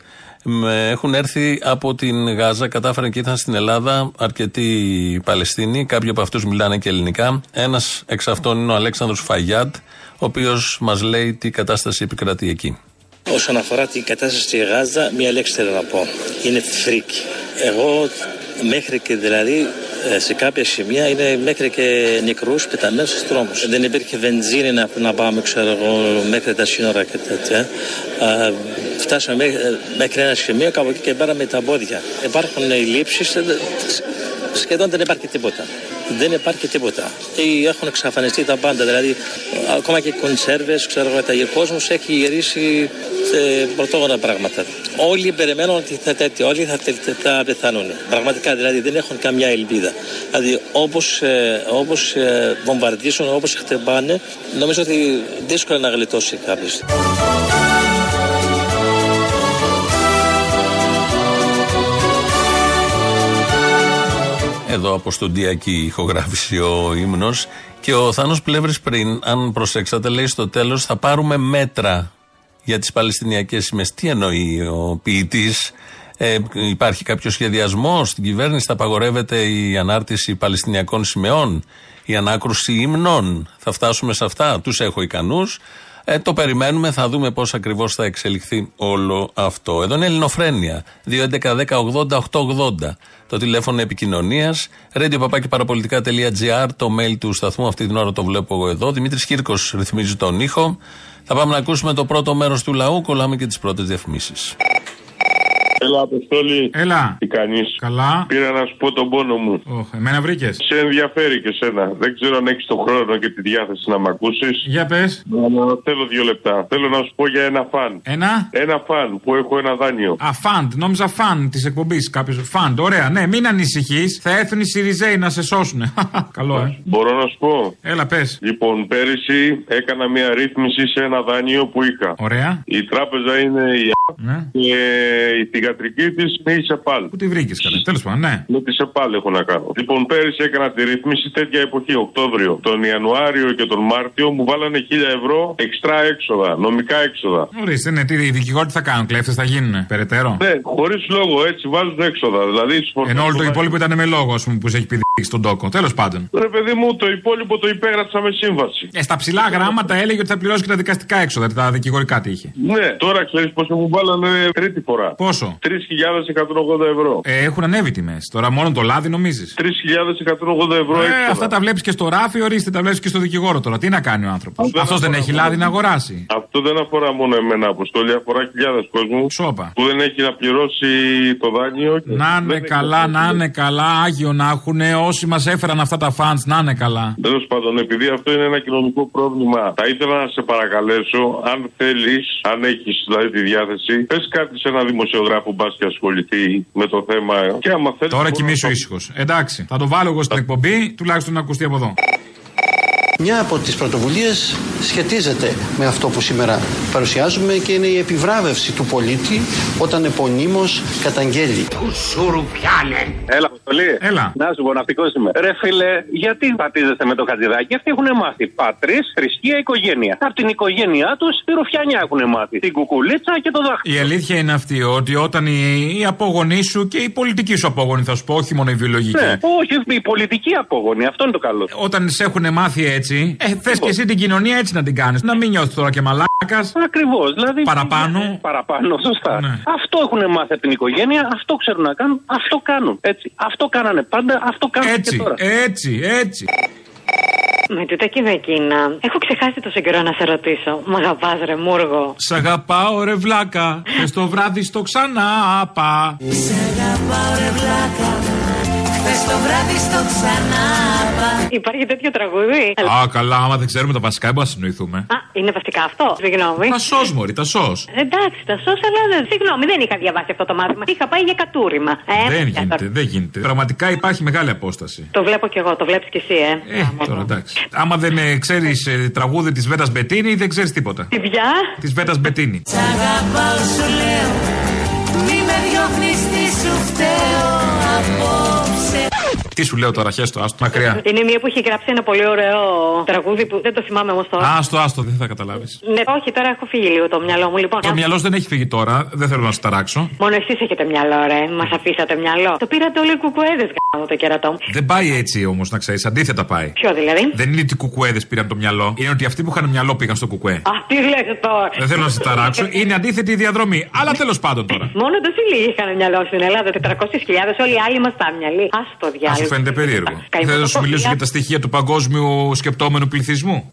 Με- Έχουν έρθει από την Γάζα, κατάφεραν και ήρθαν στην Ελλάδα αρκετοί Παλαιστίνοι. Κάποιοι από αυτούς μιλάνε και ελληνικά. Ένας εξ αυτών είναι ο Αλέξανδρος Φαγιάτ, ο οποίος μας λέει τι κατάσταση επικρατεί εκεί. Όσον αφορά την κατάσταση στη Γάζα, μία λέξη θέλω να πω. Είναι φρίκι. Εγώ μέχρι και δηλαδή ε, σε κάποια σημεία είναι μέχρι και νεκρούς πεταμένους στους δρόμους. Δεν υπήρχε βενζίνη να, να πάμε ξέρω εγώ, μέχρι τα σύνορα και τέτοια. Α, φτάσαμε μέχρι, μέχρι ένα σημείο κάπου εκεί και πέρα με τα πόδια. Υπάρχουν οι λήψεις, ε, σχεδόν δεν υπάρχει τίποτα. Δεν υπάρχει τίποτα. Ή Έχουν εξαφανιστεί τα πάντα. Δηλαδή, ακόμα και κονσέρβες, ξέρω εγώ, τα- ο κόσμος έχει γυρίσει σε πρωτόγωνα πράγματα. Όλοι περιμένουν ότι θα τέτοιο, όλοι θα, τε- θα πεθάνουν. Πραγματικά δηλαδή δεν έχουν καμιά ελπίδα. Δηλαδή όπως όπως, ε, βομβαρδίσουν, όπως χτυπάνε, νομίζω ότι δύσκολα να γλιτώσει κάποιος. Εδώ από στοντιακή ηχογράφηση ο ύμνος. Και ο Θάνος Πλεύρης πριν, αν προσέξατε, λέει στο τέλος θα πάρουμε μέτρα για τις Παλαιστινιακές σημαίες. Τι εννοεί ο ποιητής, ε, υπάρχει κάποιο σχεδιασμό στην κυβέρνηση, θα απαγορεύεται η ανάρτηση Παλαιστινιακών σημαίων, η ανάκρουση ύμνων; Θα φτάσουμε σε αυτά; Τους έχω ικανούς. Ε, το περιμένουμε, θα δούμε πώς ακριβώς θα εξελιχθεί όλο αυτό. Εδώ είναι Ελληνοφρένεια. 2.11.10.80.880. Το τηλέφωνο επικοινωνίας. radio.parapolitica.gr. Το mail του σταθμού. Αυτή την ώρα το βλέπω εγώ εδώ. Δημήτρης Κύρκος ρυθμίζει τον ήχο. Θα πάμε να ακούσουμε το πρώτο μέρος του λαού, κολλάμε και τις πρώτες διαφημίσεις. Έλα, Αποστόλη. Έλα. Τι κάνεις; Καλά. Πήρα να σου πω τον πόνο μου. Οχ, εμένα βρήκες; Σε ενδιαφέρει και σένα. Δεν ξέρω αν έχεις τον χρόνο και τη διάθεση να μ' ακούσεις. Για πες. Θέλω δύο λεπτά. Θέλω να σου πω για ένα φαν. Ένα; Ένα φαν που έχω ένα δάνειο. Α, φαντ. Νόμιζα φαν της εκπομπής. Κάποιος. Φαντ. Ωραία. Ναι, μην ανησυχείς. Θα έρθουν οι Σιριζέοι να σε σώσουν. Καλό, ε. Μπορώ να σου πω; Έλα, πες. Λοιπόν, πέρυσι έκανα μια ρύθμιση σε ένα δάνειο που είχα. Ωραία. Η τράπεζα είναι η Α Ναι. και η θηγατρική της είναι η ΣΕΠΑΛ. Πού τη βρήκες καλά. Τέλος πάντων, ναι. Με τη ΣΕΠΑΛ έχω να κάνω. Λοιπόν, πέρυσι έκανα τη ρύθμιση τέτοια εποχή, Οκτώβριο. Τον Ιανουάριο και τον Μάρτιο μου βάλανε 1000 ευρώ εξτρά έξοδα, νομικά έξοδα. Ορίστε, ναι, τι, οι δικηγόροι τι θα κάνουν, κλέφτες θα γίνουν. Περαιτέρω. Ναι, χωρίς λόγο έτσι βάζουν έξοδα. Δηλαδή, σου Ενώ όλο το υπόλοιπο ήταν με λόγο, ας πούμε, που σε έχει πηδήξει στον τόκο. Τέλος πάντων. Ρε παιδί μου, το υπόλοιπο το υπέγραψα με σύμβαση. Ε, στα ψηλά γράμματα έλεγε ότι θα πληρώσει και τα δικαστικά έξοδα, τα δικηγορικά τι είχε. Ναι, τώρα ξέρεις πόσο μου βάλανε τρίτη φορά. Πόσο; 3.180 ευρώ. Ε, έχουν ανέβει τιμές. Τώρα μόνο το λάδι νομίζεις; 3.180 ευρώ Ε, έξοδα. αυτά τα βλέπεις και στο ράφι, ορίστε, τα βλέπεις και στο δικηγόρο τώρα. Τι να κάνει ο άνθρωπος; Αυτό Αυτός δεν αφορά έχει μόνο λάδι να εμένα. αγοράσει. Αυτό δεν αφορά μόνο εμένα, Αποστόλη, αφορά χιλιάδες κόσμους. Σόπα. Που δεν έχει να πληρώσει το δάνειο. και Να δεν είναι έχει καλά, να να είναι καλά, άγιο να έχουν όσοι μας έφεραν αυτά τα φαντ, να είναι καλά. Τέλος πάντων, επειδή αυτό είναι ένα κοινωνικό πρόβλημα, θα ήθελα να σε παρακαλέσω, αν θέλεις, αν έχεις δηλαδή τη διάθεση, πες κάτι σε ένα δημοσιογράφο μπας και ασχοληθεί με το θέμα. Και άμα θέλεις. Τώρα κοιμήσου ήσυχος. Εντάξει, θα το βάλω εγώ στην εκπομπή, τουλάχιστον να ακουστεί από εδώ. Μια από τις πρωτοβουλίες σχετίζεται με αυτό που σήμερα παρουσιάζουμε και είναι η επιβράβευση του πολίτη όταν επωνύμως καταγγέλει. Του σουρουπιάνε. Έλα, Αποστολή. Έλα. Να σου πω, ναυτικός είμαι. Ρε φίλε, γιατί πατίζεστε με το χατζηδάκι; Αυτοί έχουν μάθει πατρίς, θρησκεία, οικογένεια. Από την οικογένειά τους τη ρουφιανιά έχουν μάθει. Την κουκουλίτσα και το δάχτυλο. Η αλήθεια είναι αυτή ότι όταν οι, οι απόγονοί σου και οι πολιτικοί σου απόγονοι, θα σου πω, όχι μόνο οι βιολογικοί. Ναι, όχι, η πολιτική απόγονη. Αυτό είναι το καλό. Όταν σε έχουν μάθει έτσι, ε, θες και εσύ την κοινωνία έτσι να την κάνεις. Να μην νιώθεις τώρα και μαλάκας. Ακριβώς. Δηλαδή. Παραπάνω. Παραπάνω, σωστά. Ναι. Αυτό έχουν μάθει από την οικογένεια, αυτό ξέρουν να κάνουν, αυτό κάνουν. Έτσι. Αυτό κάνανε πάντα, αυτό κάνουν και Έτσι, τώρα. έτσι, έτσι. Με τούτα και με εκείνα. Έχω ξεχάσει τόσο καιρό να σε ρωτήσω. Μ' αγαπάς, ρε Μούργο. Σ' αγαπάω ρε βλάκα, χθες το βράδυ στο ξανά πα. Σ' αγαπάω, ρε βλάκα. Χθες το βράδυ στο ξανά Υπάρχει τέτοιο τραγούδι. Α, καλά, άμα δεν ξέρουμε τα βασικά, δεν μπορούμε να συνοηθούμε. Α, είναι βασικά αυτό. Συγγνώμη. Τα σως, Μωρή, τα σως. Εντάξει, τα σώσα, αλλά δεν. Συγγνώμη, δεν είχα διαβάσει αυτό το μάθημα. Είχα πάει για κατούριμα. Ε, Δεν για γίνεται, δεν γίνεται. Πραγματικά υπάρχει μεγάλη απόσταση. Το βλέπω κι εγώ, το βλέπεις κι εσύ, ε. Ε, τώρα εντάξει. Άμα δεν ξέρεις τραγούδι της Βέτας Μπετίνη, δεν ξέρεις τίποτα. Τι πια; Της Βέτας Μπετίνη. Σ' αγαπάω, σου λέω. Μη με διώχνεις, τι σου φταίω απόψε. Τι σου λέω τώρα, χέστο, άστο μακριά. Είναι μία που έχει γράψει ένα πολύ ωραίο τραγούδι που δεν το θυμάμαι όμως τώρα. Άστο, άστο, δεν θα καταλάβεις. Ναι, όχι, τώρα έχω φύγει λίγο το μυαλό μου. Λοιπόν, Το μυαλός σου δεν έχει φύγει τώρα, δεν θέλω να σου ταράξω. Μόνο εσείς έχετε μυαλό, ρε. Μας αφήσατε μυαλό. Το πήρατε όλοι οι κουκουέδες, γάμο το κερατό μου. Δεν πάει έτσι όμως, να ξέρεις, αντίθετα πάει. Ποιο δηλαδή; Δεν είναι ότι οι κουκουέδες πήραν το μυαλό, είναι ότι αυτοί που είχαν μυαλό πήγαν στο κουκουέ. Α, τι λέτε τώρα. Δεν θέλω να σε ταράξω, είναι αντίθετη η διαδρομή. Αλλά τέλος πάντων τώρα. Μόνο τόσοι λίγοι είχαν μυαλό στην Ελλάδα. 400.000, όλοι οι άλλοι είμαστε άμυαλοι. Α το Α διάλογο. Σου φαίνεται περίεργο. Καημό Θέλω να το σου μιλήσω κοφιά. για τα στοιχεία του παγκόσμιου σκεπτόμενου πληθυσμού.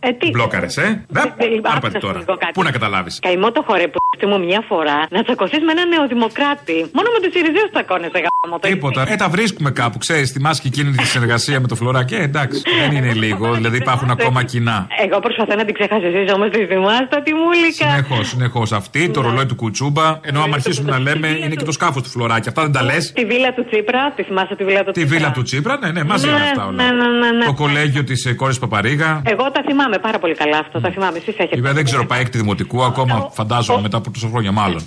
Ε, τι; Μπλόκαρες, ε; Δε, Ε, Άρα άκουσα τώρα. λίγο κάτι. Πού να καταλάβεις. Καημό το χορέ που μου μια φορά να τσακωθείς με έναν νεοδημοκράτη. Μόνο με τους Ιριζέους τσακώνεσαι γάμο. Το Τίποτα. Ε, τα βρίσκουμε κάπου, ξέρεις. Θυμάσαι και εκείνη τη συνεργασία με το φλωράκι. Ε, εντάξει. Δεν είναι λίγο. Δηλαδή υπάρχουν ακόμα κοινά. Εγώ προσπαθώ να την ξεχάσω εσείς όμως τη θυμάστε τη μούλικα. Συνεχώς, συνεχώς. Αυτή, το ρολόι του κουτσούμπα. Ενώ άμα αρχίσουμε να λέμε, είναι και το σκάφος του φλωράκι. Αυτά δεν τα λες; Τη βίλα του Τσίπρα, τη θυμάστε τη βίλα του Τη Τσίπρα; βίλα του Τσίπρα, ναι, ναι, μαζί Ναι, είναι αυτά όλα. ναι, ναι, ναι, ναι. Το κολέγιο της κόρης Παπαρίγα. Εγώ τα θυμάμαι πάρα πολύ καλά αυτό. Τα θυμάμαι. Εσείς έχετε. Βέβαια δεν ξέρω, πάει έκτη δημοτικού ακόμα, φαντάζομαι μετά από τόσα χρόνια μάλλον.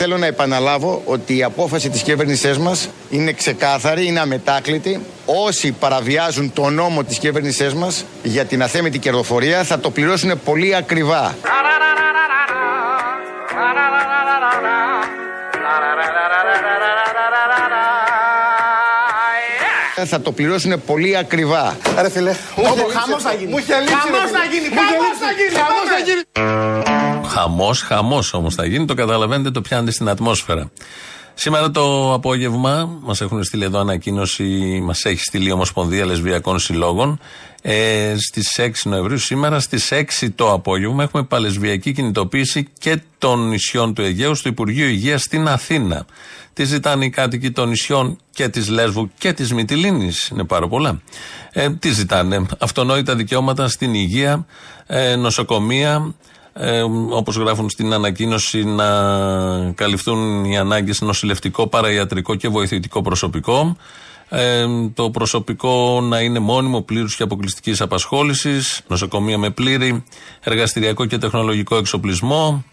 Θέλω να επαναλάβω ότι η απόφαση της κυβέρνησής μας είναι ξεκάθαρη, είναι αμετάκλητη. Όσοι παραβιάζουν το νόμο της κυβέρνησής μας για την αθέμητη κερδοφορία θα το πληρώσουν πολύ ακριβά. Θα το πληρώσουν πολύ ακριβά. Ρε φίλε, Όπου χαμός θα γίνει. Μου είχε λείψει. Χαμός ρε φίλε. θα γίνει, Μου είχε χαμός λείψει. θα γίνει, Χαμός πάμε. θα γίνει. Χαμό, χαμό όμω θα γίνει, το καταλαβαίνετε, το πιάνετε στην ατμόσφαιρα. Σήμερα το απόγευμα μα έχουν στείλει εδώ ανακοίνωση, μα έχει στείλει η Ομοσπονδία Λεσβιακών Συλλόγων. Ε, Στις 6 Νοεμβρίου, σήμερα στις 6 το απόγευμα, έχουμε παλαισβιακή κινητοποίηση και των νησιών του Αιγαίου στο Υπουργείο Υγείας στην Αθήνα. Τι ζητάνε οι κάτοικοι των νησιών και της Λέσβου και της Μυτιλίνης, είναι πάρα πολλά. Ε, τι ζητάνε, αυτονόητα δικαιώματα στην υγεία, ε, νοσοκομεία, ε, όπως γράφουν στην ανακοίνωση να καλυφθούν οι ανάγκες νοσηλευτικό, παραϊατρικό και βοηθητικό προσωπικό ε, το προσωπικό να είναι μόνιμο, πλήρους και αποκλειστικής απασχόλησης νοσοκομεία με πλήρη, εργαστηριακό και τεχνολογικό εξοπλισμό.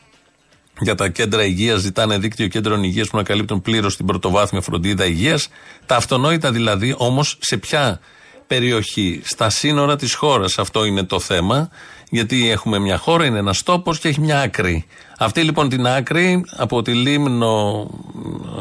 Για τα κέντρα υγείας ζητάνε δίκτυο κέντρων υγείας που να καλύπτουν πλήρως την πρωτοβάθμια φροντίδα υγείας. Τα αυτονόητα δηλαδή όμως σε ποια περιοχή, στα σύνορα της χώρας. Αυτό είναι το θέμα. Γιατί έχουμε μια χώρα, είναι ένας τόπος και έχει μια άκρη. Αυτή λοιπόν την άκρη από τη Λίμνο,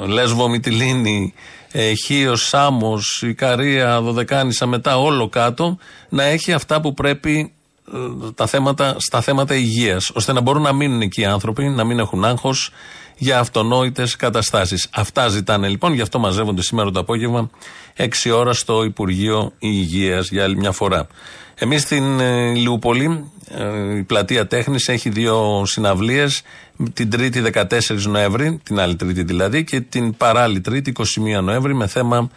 Λέσβο, Μυτιλίνη, ε, Χίος, Σάμος, Ικαρία, Δωδεκάνησα, μετά όλο κάτω, να έχει αυτά που πρέπει ε, τα θέματα, στα θέματα υγείας, ώστε να μπορούν να μείνουν εκεί οι άνθρωποι, να μην έχουν άγχος για αυτονόητες καταστάσεις. Αυτά ζητάνε λοιπόν, γι' αυτό μαζεύονται σήμερα το απόγευμα 6 ώρα στο Υπουργείο Υγείας για άλλη μια φορά. Εμείς στην ε, Λιούπολη, ε, η πλατεία Τέχνης έχει δύο συναυλίες, την Τρίτη 14 Νοέμβρη, την άλλη Τρίτη δηλαδή, και την παράλληλη Τρίτη 21 Νοέμβρη με θέμα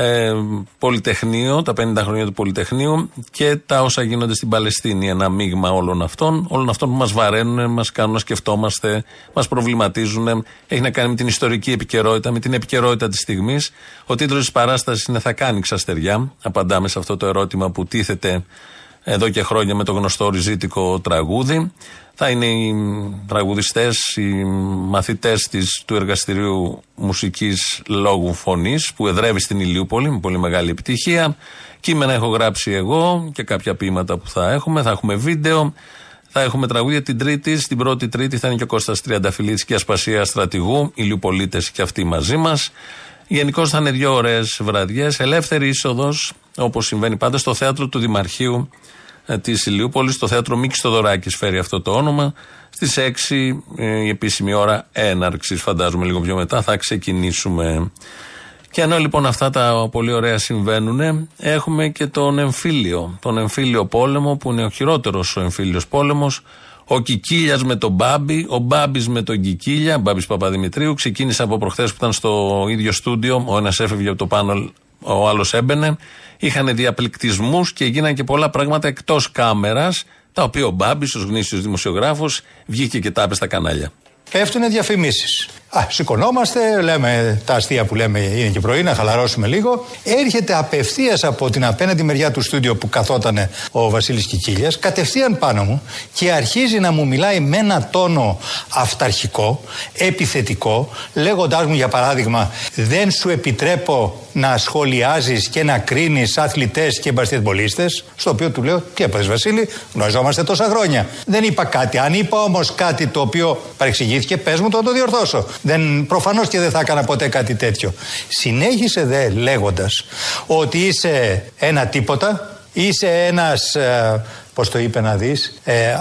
ε, Πολυτεχνείο, τα 50 χρόνια του Πολυτεχνείου και τα όσα γίνονται στην Παλαιστίνη. Ένα μείγμα όλων αυτών, όλων αυτών που μας βαραίνουν, μας κάνουν να σκεφτόμαστε, μας προβληματίζουν. Έχει να κάνει με την ιστορική επικαιρότητα, με την επικαιρότητα της στιγμής. Ο τίτλος της παράστασης είναι Θα κάνει ξαστεριά. Απαντάμε σε αυτό το ερώτημα που τίθεται εδώ και χρόνια με το γνωστό ριζίτικο τραγούδι. Θα είναι οι τραγουδιστές, οι μαθητές του εργαστηρίου μουσικής λόγου φωνής που εδρεύει στην Ηλιούπολη με πολύ μεγάλη επιτυχία. Κείμενα έχω γράψει εγώ και κάποια ποίηματα που θα έχουμε. Θα έχουμε βίντεο. Θα έχουμε τραγούδια την Τρίτη. Στην πρώτη Τρίτη θα είναι και ο Κώστας Τριανταφυλλίδης και Ασπασία Στρατηγού. Ηλιουπολίτες και αυτοί μαζί μας. Γενικώ θα είναι δύο ωραίες βραδιές. Ελεύθερη είσοδος, όπως συμβαίνει πάντα, στο θέατρο του Δημαρχείου της Ηλιούπολης. Το θέατρο Μίκης Στοδωράκη φέρει αυτό το όνομα. Στις 6 ε, η επίσημη ώρα έναρξης, φαντάζομαι λίγο πιο μετά, θα ξεκινήσουμε. Και ενώ λοιπόν αυτά τα πολύ ωραία συμβαίνουν, έχουμε και τον εμφύλιο. Τον εμφύλιο πόλεμο που είναι ο χειρότερος ο εμφύλιος πόλεμος. Ο Κικίλιας με τον Μπάμπη, ο Μπάμπης με τον Κικίλια, Μπάμπης Παπαδημητρίου. Ξεκίνησε από προχθές που ήταν στο ίδιο στούντιο. Ο ένας έφευγε από το πάνω, ο άλλος έμπαινε. Είχαν διαπληκτισμούς και γίνανε και πολλά πράγματα εκτός κάμερας, τα οποία ο Μπάμπης, ω γνήσιος δημοσιογράφος, βγήκε και τα έπε στα κανάλια. Πέφτουν διαφημίσεις. Α, σηκωνόμαστε, λέμε τα αστεία που λέμε είναι και πρωί, να χαλαρώσουμε λίγο. Έρχεται απευθείας από την απέναντι μεριά του στούντιο που καθόταν ο Βασίλης Κικίλιας, κατευθείαν πάνω μου και αρχίζει να μου μιλάει με ένα τόνο αυταρχικό, επιθετικό, λέγοντάς μου για παράδειγμα, δεν σου επιτρέπω να σχολιάζεις και να κρίνεις αθλητές και μπασκετμπολίστες. Στο οποίο του λέω, Τι έπαθε, Βασίλη, γνωριζόμαστε τόσα χρόνια. Δεν είπα κάτι. Αν είπα όμως κάτι το οποίο παρεξηγήθηκε, πες μου το να το διορθώσω. Δεν, προφανώς και δεν θα έκανα ποτέ κάτι τέτοιο. Συνέχισε δε λέγοντας ότι είσαι ένα τίποτα, είσαι ένας, ε, πώς το είπε να δεις, ε,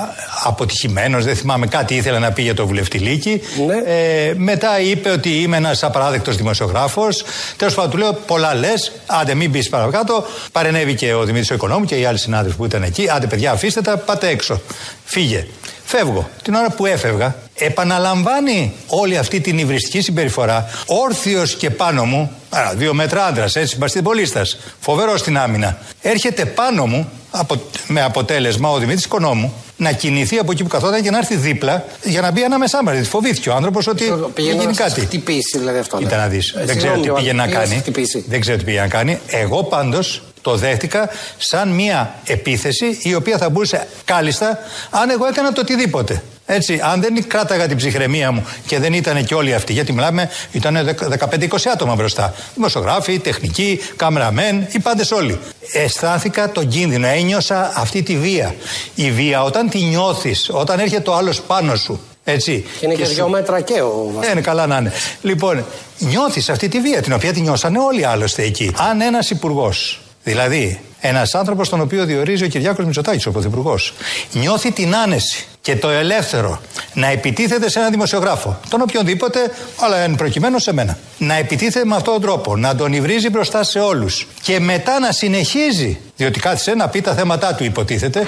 αποτυχημένος, δεν θυμάμαι κάτι ήθελε να πει για το βουλευτηλίκι. Ε, μετά είπε ότι είμαι ένας απαράδεκτος δημοσιογράφος. Τέλος πάντων του λέω πολλά λες, άντε μην πεις παρακάτω. Παρενέβη και ο Δημήτρης ο Οικονόμου και οι άλλοι συνάδελφοι που ήταν εκεί. Άντε παιδιά αφήστε τα, πάτε έξω. Φύγε. Φεύγω. Την ώρα που έφευγα, επαναλαμβάνει όλη αυτή την υβριστική συμπεριφορά, όρθιος και πάνω μου, άρα δύο μέτρα άντρας, έτσι, μπαστιμπολίστας, φοβερός στην άμυνα. Έρχεται πάνω μου, απο, με αποτέλεσμα ο Δημήτρης Κονόμου, να κινηθεί από εκεί που καθόταν και να έρθει δίπλα για να μπει ανάμεσά μας. Δηλαδή φοβήθηκε ο άνθρωπος ότι Πήγαινε γίνει να σας κάτι. χτυπήσει δηλαδή αυτό. Κοίτα να δεις. Ε, Δεν ξέρω τι συγγνώμη, πήγε να πήγε να κάνει. σας χτυπήσει. Δεν ξέρω τι πήγε να κάνει. Εγώ πάντως το δέχτηκα σαν μια επίθεση η οποία θα μπορούσε κάλλιστα αν εγώ έκανα το οτιδήποτε. Έτσι, αν δεν κράταγα την ψυχραιμία μου και δεν ήταν και όλοι αυτοί, γιατί μιλάμε, ήταν 15-20 άτομα μπροστά. Δημοσιογράφοι, τεχνικοί, καμεραμέν, οι πάντες όλοι. Αισθάνθηκα τον κίνδυνο, ένιωσα αυτή τη βία. Η βία, όταν τη νιώθεις, όταν έρχεται ο άλλος πάνω σου, έτσι. Και είναι και, σου- δύο μέτρα και ο ε, είναι καλά να είναι. Λοιπόν, νιώθεις αυτή τη βία, την οποία τη νιώσανε όλοι άλλωστε εκεί. Αν ένας υπουργός, δηλαδή ένας άνθρωπος τον οποίο διορίζει ο Κυριάκος Μητσοτάκης, ο πρωθυπουργός, νιώθει την άνεση και το ελεύθερο να επιτίθεται σε έναν δημοσιογράφο, τον οποιονδήποτε, αλλά εν προκειμένου σε μένα, να επιτίθεται με αυτόν τον τρόπο, να τον υβρίζει μπροστά σε όλους και μετά να συνεχίζει, διότι κάθισε να πει τα θέματα του, υποτίθεται,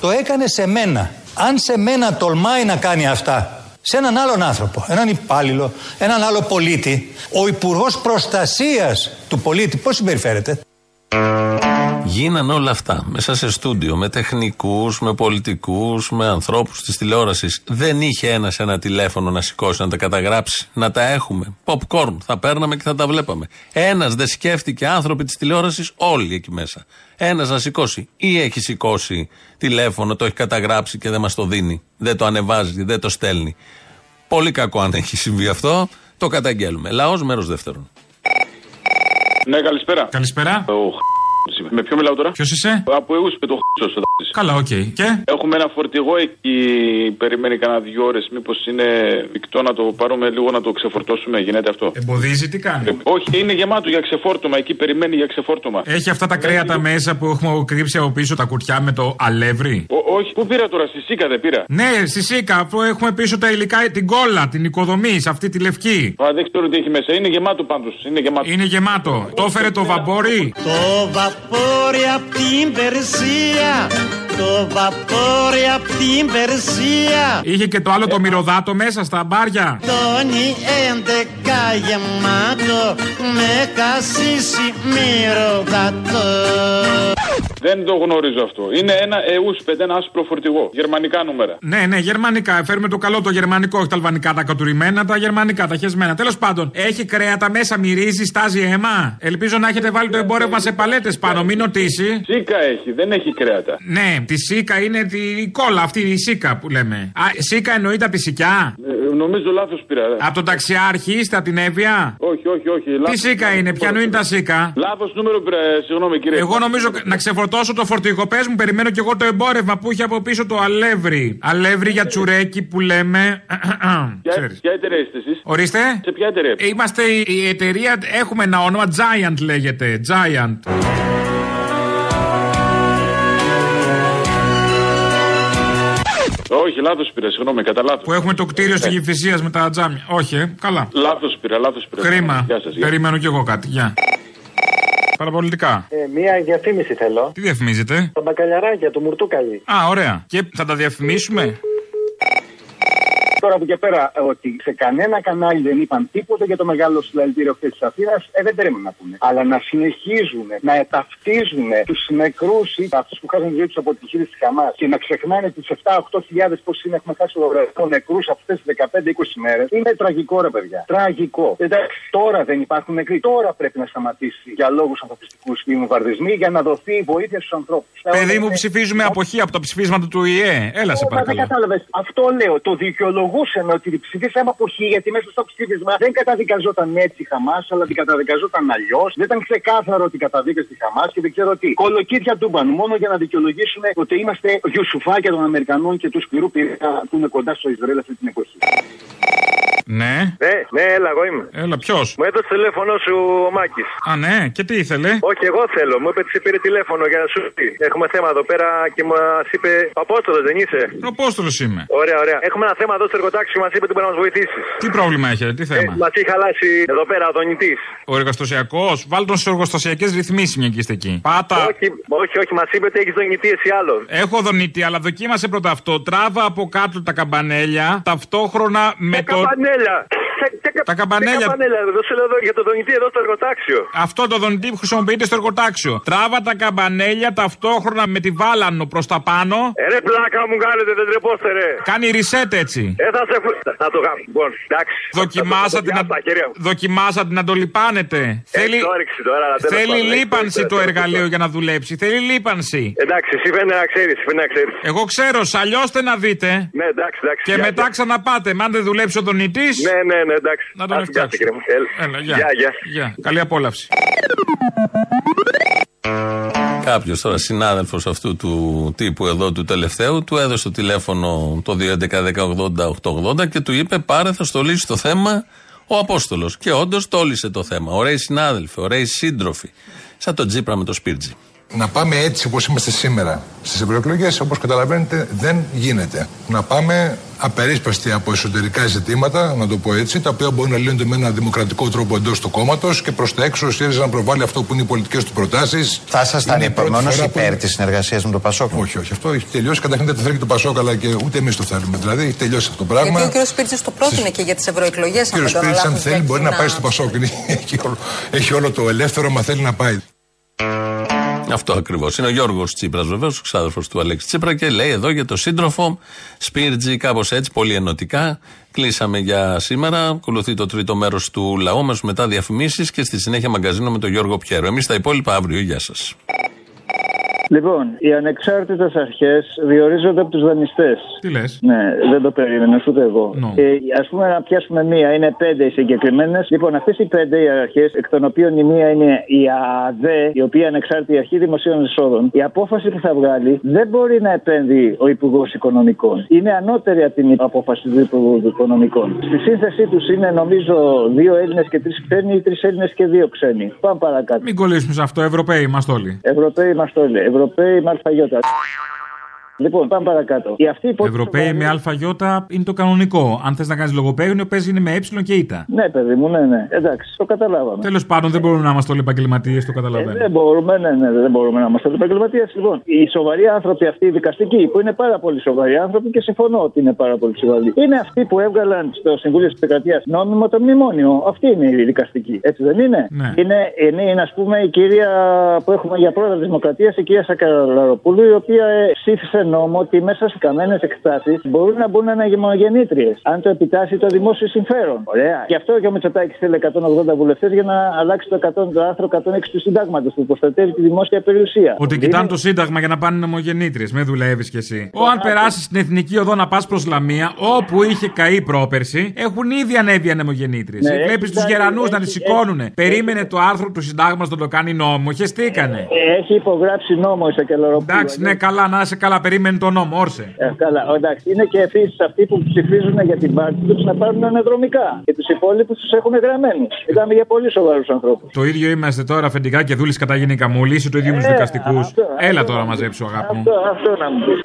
το έκανε σε μένα. Αν σε μένα τολμάει να κάνει αυτά σε έναν άλλον άνθρωπο, έναν υπάλληλο, έναν άλλο πολίτη, ο Υπουργός Προστασίας του πολίτη, πώς συμπεριφέρεται; Γίναν όλα αυτά μέσα σε στούντιο, με τεχνικούς, με πολιτικούς, με ανθρώπους της τηλεόρασης. Δεν είχε ένας ένα τηλέφωνο να σηκώσει, να τα καταγράψει, να τα έχουμε. Popcorn, θα παίρναμε και θα τα βλέπαμε. Ένας δεν σκέφτηκε, άνθρωποι της τηλεόρασης, όλοι εκεί μέσα. Ένας να σηκώσει. Ή έχει σηκώσει τηλέφωνο, το έχει καταγράψει και δεν μας το δίνει. Δεν το ανεβάζει, δεν το στέλνει. Πολύ κακό αν έχει συμβεί αυτό. Το καταγγέλλουμε. Λαός μέρος δεύτερον. Ναι, καλησπέρα. Καλησπέρα. Ο με ποιο μιλάω τώρα; Ποιος είσαι; Από εγώ με το χ***ο Καλά, οκ. Και; Έχουμε ένα φορτηγό εκεί, περιμένει κανένα δύο ώρες. Μήπως είναι εφικτό να το πάρουμε λίγο να το ξεφορτώσουμε, γίνεται αυτό; Εμποδίζει, τι κάνει; Ε, όχι, είναι γεμάτο για ξεφόρτωμα. Εκεί περιμένει για ξεφόρτωμα. Έχει αυτά τα κρέατα μέσα που έχουμε κρύψει από πίσω τα κουτιά με το αλεύρι; Ο, όχι, πού πήρα τώρα, στη Sika δεν πήρα. Ναι, στη Sika, αφού έχουμε πίσω τα υλικά, την κόλλα, την οικοδομή, σε αυτή τη λευκή. Α, δεν ξέρω τι έχει μέσα. Είναι γεμάτο πάντως. Είναι γεμάτο. Είναι γεμάτο. Το έφερε το βαμπόρι. Το βαπόρι απ' την Περσία Το βαπόρι απ' την Περσία Είχε και το άλλο το μυρωδάτο μέσα στα μπάρια. Τόνι έντεκα γεμάτο Με κασίσι μυρωδάτο Δεν το γνωρίζω αυτό. Είναι ένα EUS5, ένα άσπρο φορτηγό. Γερμανικά νούμερα. Ναι, ναι, γερμανικά. Φέρουμε το καλό το γερμανικό, όχι τα αλβανικά τα κατουρημένα, τα γερμανικά, τα χεσμένα. Τέλος πάντων, έχει κρέατα μέσα, μυρίζει, στάζει αίμα. Ελπίζω να έχετε βάλει το εμπόρευμα σε παλέτες πάνω, μην νοτήσει. Σίκα έχει, δεν έχει κρέατα. Ναι, τη σίκα είναι τη η κόλλα αυτή, η σίκα που λέμε. Α, σίκα εννοείται από τη σικιά; Ε, νομίζω λάθος πήρα. Από τον ταξιάρχη είστε, από την Εύβοια; Όχι, όχι, όχι. Τι λάθος. σίκα είναι, ποιανού είναι τα σίκα; Λάθος νούμερο πήρα, ε, συγγνώμη κύριε. Εγώ νομίζω να ξεφορτώσω το φορτηγό. Πες μου, περιμένω κι εγώ το εμπόρευμα που έχει από πίσω το αλεύρι. Αλεύρι για τσουρέκι που λέμε. Ποια, Ξέρεις. ποια εταιρεία είστε εσείς; Ορίστε. Σε ποια εταιρεία; Είμαστε η, η εταιρεία, έχουμε ένα όνομα, Giant λέγεται. Giant. Όχι, λάθος πήρα, συγγνώμη, κατά λάθος. Που έχουμε το κτίριο στη Γυφυσία με τα τζάμια. Όχι, ε, καλά. Λάθος πήρα, λάθος πήρα. Κρίμα. Γεια σας, γεια. Περιμένω κι εγώ κάτι. Γεια. Παραπολιτικά. Ε, μία διαφήμιση θέλω. Τι διαφημίζετε; Τα μπακαλιαράκια του Μουρτούκαλη. Α, ωραία. Και θα τα διαφημίσουμε; Τώρα από και πέρα, ε, ότι σε κανένα κανάλι δεν είπαν τίποτα για το μεγάλο συλλαλητήριο χθε της Αθήνας, ε, δεν περίμενα να πούνε. Αλλά να συνεχίζουν να εταυτίζουν τους νεκρούς ή αυτούς που χάσαν τη ζωή τους από τη χείριση της Χαμάς και να ξεχνάνε τι 7-8 χιλιάδες πώς είναι έχουμε χάσει λογαριασμό νεκρούς αυτές τις 15-20 μέρες. Είναι τραγικό, ρε παιδιά. Τραγικό. Εντάξει, τώρα δεν υπάρχουν νεκροί. Τώρα πρέπει να σταματήσει για λόγους ανθρωπιστικούς οι βομβαρδισμοί για να δοθεί βοήθεια στους ανθρώπους. Παιδί μου, ψηφίζουμε αποχή από τα ψηφίσματα του ΙΕ. Έλα σε Μα δεν παρακαλώ. κατάλαβες. Αυτό λέω. Το δικαιολογούσαν ότι ψηφίσαμε αποχή γιατί μέσα στο ψήφισμα δεν καταδικαζόταν έτσι η Χαμάς, αλλά ότι καταδικαζόταν αλλιώς. Δεν ήταν ξεκάθαρο ότι καταδίκασε τη Χαμάς και δεν ξέρω τι. Κολοκύθια τούμπαν μόνο για να δικαιολογήσουν ότι είμαστε γιουσουφάκια των Αμερικανών και τους σκληρού πυρήνα που είναι κοντά στο Ισραήλ αυτή την εποχή. Ναι. Ναι, ναι, έλα, εγώ είμαι. Έλα, ποιος; Μου έδωσε το τηλέφωνο σου ο Μάκης. Α, ναι, και τι ήθελε; Όχι, εγώ θέλω. Μου είπε ότι σε πήρε τηλέφωνο για να σου πει. Έχουμε θέμα εδώ πέρα και μας είπε. Απόστολος δεν είσαι; Ο Απόστολος είμαι. Ωραία, ωραία. Έχουμε ένα θέμα εδώ στο εργοτάξιο μας είπε ότι μπορεί να μας βοηθήσεις. Τι πρόβλημα έχετε, τι θέμα; Μας έχει χαλάσει εδώ πέρα ο δονητής. Ο εργοστασιακός, βάλτε τον σε εργοστασιακές ρυθμίσεις μια και είστε εκεί. Πάτα. Όχι, όχι, όχι, μας είπε ότι έχεις δονητή εσύ άλλον. Έχω δονητή, αλλά δοκίμασε πρώτα αυτό. Τράβα από κάτω τα καμπανέλια ταυτόχρονα με Τα το. καμπανέλα. Τα καμπανέλια. Τα καμπανέλα. Εδώ σου λέω εδώ για το δονητή εδώ στο εργοτάξιο. Αυτό το δονητή που χρησιμοποιείται στο εργοτάξιο. Τράβα τα καμπανέλια ταυτόχρονα με τη βάλανο προς τα πάνω. Ε, ρε πλάκα μου κάνετε, δεν τρεπόστε ρε. Κάνει reset έτσι. Ε, θα σε φου- Θα το κάνω. Λοιπόν, εντάξει. Δοκιμάσατε να, δοκιμάσατε να το λιπάνετε. Θέλει, Έχει όρεξη τώρα, αλλά τέλος θέλει πάντων, έχει λίπανση όρεξη, το τέλος εργαλείο πάντων. για να δουλέψει. Θέλει λίπανση. Εντάξει, εσύ φαίνεται να ξέρεις, φαίνεται να ξέρεις. Εγώ ξέρω, σαλιώστε να δείτε. Ναι, εντάξει, εντάξει. Και γεια, μετά γεια. ξαναπάτε. Μα αν δεν δουλέψει ο δονητής. Ναι, ναι, ναι, εντάξει. Να τον Άσε, γεια, φτιάξω. κύριε μου. Έλα. Έλα, γεια. Γεια, γεια. Γεια. Καλή απόλαυση. Κάποιος τώρα συνάδελφος αυτού του τύπου εδώ του τελευταίου του έδωσε το τηλέφωνο το 211-1080-880 και του είπε πάρε θα στο λύσει το θέμα ο Απόστολος. Και όντως το λύσε το θέμα. Ωραίοι συνάδελφοι, ωραίοι σύντροφοι. Σαν τον Τζίπρα με το Σπίρτζι. Να πάμε έτσι όπως είμαστε σήμερα στις ευρωεκλογές, όπως καταλαβαίνετε, δεν γίνεται. Να πάμε απερίσπαστοι από εσωτερικά ζητήματα, να το πω έτσι, τα οποία μπορούν να λύνονται με ένα δημοκρατικό τρόπο εντός του κόμματος και προς τα έξω ο ΣΥΡΙΖΑ να προβάλλει αυτό που είναι οι πολιτικές του προτάσεις. Θα ήσασταν υπομονώ υπέρ της συνεργασίας με το Πασόκ. Όχι, όχι. Αυτό έχει τελειώσει. Καταρχήν δεν το θέλει και το Πασόκ, αλλά και ούτε εμείς το θέλουμε. Δηλαδή έχει τελειώσει αυτό το πράγμα. Γιατί ο κ. Σπίρτζη το πρότεινε και για τις ευρωεκλογές. Ο κ. Σπίρτζη, αν θέλει, μπορεί να πάει στο Πασόκ. έχει, όλο, έχει όλο το ελεύθερο, μα θέλει να πάει. Αυτό ακριβώς. Είναι ο Γιώργος Τσίπρας, βεβαίως, ο ξάδερφος του Αλέξη Τσίπρα και λέει εδώ για το σύντροφο Σπίρτζη, κάπως έτσι, πολύ ενωτικά. Κλείσαμε για σήμερα. Ακολουθεί το τρίτο μέρος του λαού μας μετά διαφημίσεις και στη συνέχεια μαγκαζίνο με τον Γιώργο Πιέρο. Εμείς τα υπόλοιπα αύριο. Γεια σας. Λοιπόν, οι ανεξάρτητες αρχές διορίζονται από τους δανειστές. Τι λες; Ναι, δεν το περίμενες ούτε εγώ. No. Ε, Α πούμε να πιάσουμε μία, είναι πέντε οι συγκεκριμένες. Λοιπόν, αυτές οι πέντε οι αρχές, εκ των οποίων η μία είναι η ΑΔΕ, η οποία είναι ανεξάρτητη αρχή δημοσίων εισόδων, η απόφαση που θα βγάλει δεν μπορεί να επένδυει ο Υπουργός Οικονομικών. Είναι ανώτερη από την απόφαση του Υπουργού Οικονομικών. Στη σύνθεσή τους είναι νομίζω δύο Έλληνες και τρεις ξένοι ή τρεις Έλληνες και δύο ξένοι. Πάμε παρακάτω. Μην κολλήσουμε σε αυτό, Ευρωπαίοι είμαστε όλοι. Ευρωπαίοι είμαστε όλοι. Ευρωπαίοι με αλφαγιώτα. Λοιπόν, πάμε παρακάτω. Η αυτή υπόθεση Ευρωπαίοι με ΑΙ είναι το κανονικό. Αν θες να κάνεις λογοπαίγνιο, παίζει είναι με Ε και Ι. Ναι, παιδί μου, ναι, ναι. Εντάξει, το καταλάβαμε. Τέλος πάντων, δεν μπορούμε να είμαστε όλοι επαγγελματίες, το καταλαβαίνω. Ε, δεν μπορούμε, ναι, ναι, δεν μπορούμε να είμαστε επαγγελματίες. Λοιπόν, οι σοβαροί άνθρωποι αυτοί, οι δικαστικοί, που είναι πάρα πολύ σοβαροί άνθρωποι και συμφωνώ ότι είναι πάρα πολύ σοβαροί, είναι αυτοί που έβγαλαν στο Συμβούλιο της Επικρατείας νόμιμο το μνημόνιο. Αυτοί είναι οι δικαστικοί. Έτσι δεν είναι; Ναι. Είναι, είναι, είναι, ας πούμε, η κυρία που έχουμε για πρόεδρο της Δημοκρατίας, η κυρία Σακαραλαροπούλου, η οποία ε, ψήφισε νόμο ότι μέσα σε καμένες εκτάσει μπορούν να μπουν αναγεμογεννήτριες. Αν το επιτάσσει το δημόσιο συμφέρον. Ωραία. Γι' αυτό και ο Μητσοτάκης θέλει 180 βουλευτές για να αλλάξει το, 100, το άρθρο 106 του συντάγματος που προστατεύει τη δημόσια περιουσία. Ότι κοιτάνε το Σύνταγμα για να πάνε νομογεννήτριε. Με δουλεύεις κι εσύ. Ο, αν περάσεις στην εθνική οδό να πας προς Λαμία, όπου είχε καεί πρόπερση, έχουν ήδη ανέβει ανεμογεννήτριε. Ναι, Βλέπεις έχει τους κάνει- γερανούς να έχει- τη σηκώνουν. Περίμενε το άρθρο του Συντάγματος να το κάνει νόμο. Χεστήκανε. Έχει υπογράψει νόμο η Σακελαροπούλου. Εντάξει, ναι, καλά, να είσαι καλά. Περίμενε το νόμο, όρσε. Ε, καλά, εντάξει. Είναι και επίσης αυτοί που ψηφίζουν για την πάρτη τους να πάρουν αναδρομικά. Και τους υπόλοιπους τους έχουν γραμμένους. Μιλάμε για πολύ σοβαρούς ανθρώπους. Το ίδιο είμαστε τώρα αφεντικά και δούλης κατά γενικά μου. Είσαι το ίδιο με τους Ε, δικαστικούς. αυτό, Έλα αυτό. τώρα μαζέψου, αγάπη μου. Αυτό, αυτό να μου πεις.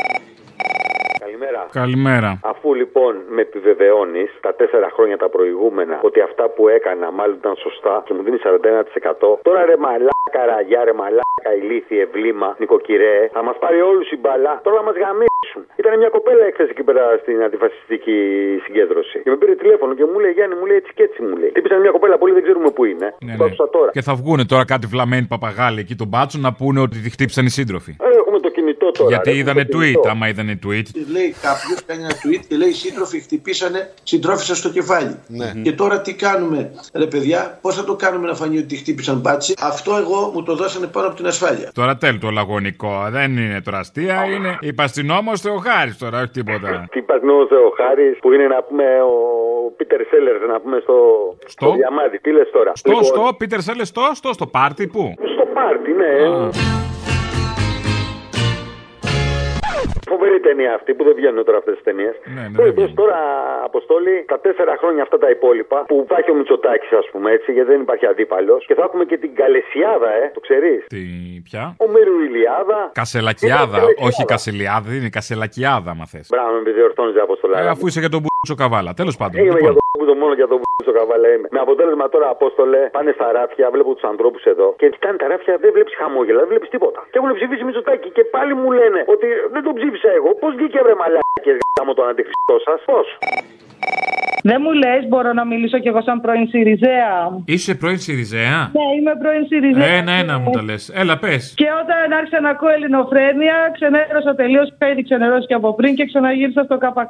Καλημέρα. Καλημέρα. Αφού λοιπόν με επιβεβαιώνεις τα τέσσερα χρόνια τα προηγούμενα ότι αυτά που έκανα μάλλον ήταν σωστά και μου δίνεις 41%, τώρα ρε μαλάκα ραγιά, ρε μαλάκα ηλίθιε βλήμα, νοικοκυρέ, θα μας πάρει όλους η μπαλά, τώρα να μας γαμίσουν. Ήταν μια κοπέλα έκθεση εκεί πέρα στην αντιφασιστική συγκέντρωση. Και με πήρε τηλέφωνο και μου λέει Γιάννη, μου λέει έτσι και έτσι μου λέει. Τύπησαν μια κοπέλα πολύ δεν ξέρουμε πού είναι. Ναι, το ναι. άκουσα τώρα. Και θα βγούνε τώρα κάτι βλαμμένοι παπαγάλοι εκεί τον μπάτσο να πούνε ότι τη χτύπησαν οι σύντροφοι. Ε, έχουμε το κινητό τώρα. Γιατί ρε, είδανε έχουμε το tweet. κινητό. Άμα είδανε tweet. Λέει κάποιος, κάνει ένα tweet και λέει: Σύντροφοι χτυπήσανε, συντρόφισσα στο κεφάλι. Και τώρα τι κάνουμε, ρε παιδιά, πώς θα το κάνουμε να φανεί ότι χτύπησαν μπάτσι; Αυτό εγώ μου το δώσανε πάνω από την ασφάλεια. Τώρα τέλει το λαγωνικό. Δεν είναι τώρα αστεία, είναι υπαστινόμο Θεοχάρης τώρα, όχι τίποτα. Τι πα νόμο ο Χάρη που είναι να πούμε ο Πίτερ Σέλερ να πούμε στο, στο; διαμάδι. Τι λες τώρα; Στο, Λοιπόν, στο, Πίτερ Σέλε, στο, στο, στο πάρτι, πού. στο πάρτι, ναι. Φοβερή ταινία αυτή που δεν βγαίνουν τώρα αυτές τις ταινίες. Ναι, ναι, Τώρα, τώρα, Αποστόλη, τα τέσσερα χρόνια αυτά τα υπόλοιπα που θα έχει ο Μητσοτάκης, ας πούμε έτσι, γιατί δεν υπάρχει αντίπαλος. Και θα έχουμε και την Καλεσιάδα, ε, το ξέρεις. Τι, πια; Ο Μύρου Ηλιάδα. Κασελακιάδα, Καλεσιάδα. όχι κασελιάδα, είναι κασελακιάδα, άμα θες. Μπράβο, με διορθώνει, Αποστολά. Ε, αφού είσαι για τον μπούτσο καβάλα, τέλος πάντων. Είμαι Λοιπόν. για το μπούτο μόνο για το μπούτο καβάλα είμαι. Με αποτέλεσμα τώρα, Απόστολε, πάνε στα ράφια, βλέπω τους ανθρώπους εδώ και κοιτάνε τα ράφια, δεν βλέπεις χαμόγελα, δεν βλέπεις τίποτα. Και έχουν ψηφίσει Μητσοτάκη και πάλι μου λένε ότι δεν τον ψήφισα εγώ. Πώς βγήκε βρε μαλάκες γάμο τον αντιχριστό σα, πώ. Δεν μου λες, μπορώ να μιλήσω κι εγώ σαν πρώην Σιριζέα. Είσαι πρώην Σιριζέα; Ναι, είμαι πρώην Σιριζέα. Ένα-ένα μου τα λες. Έλα, πες. Και όταν άρχισα να ακούω ελληνοφρένεια, ξενέρωσα τελείως. Είχα ήδη ξενερώσει και από πριν και ξαναγύρισα στο ΚΚ.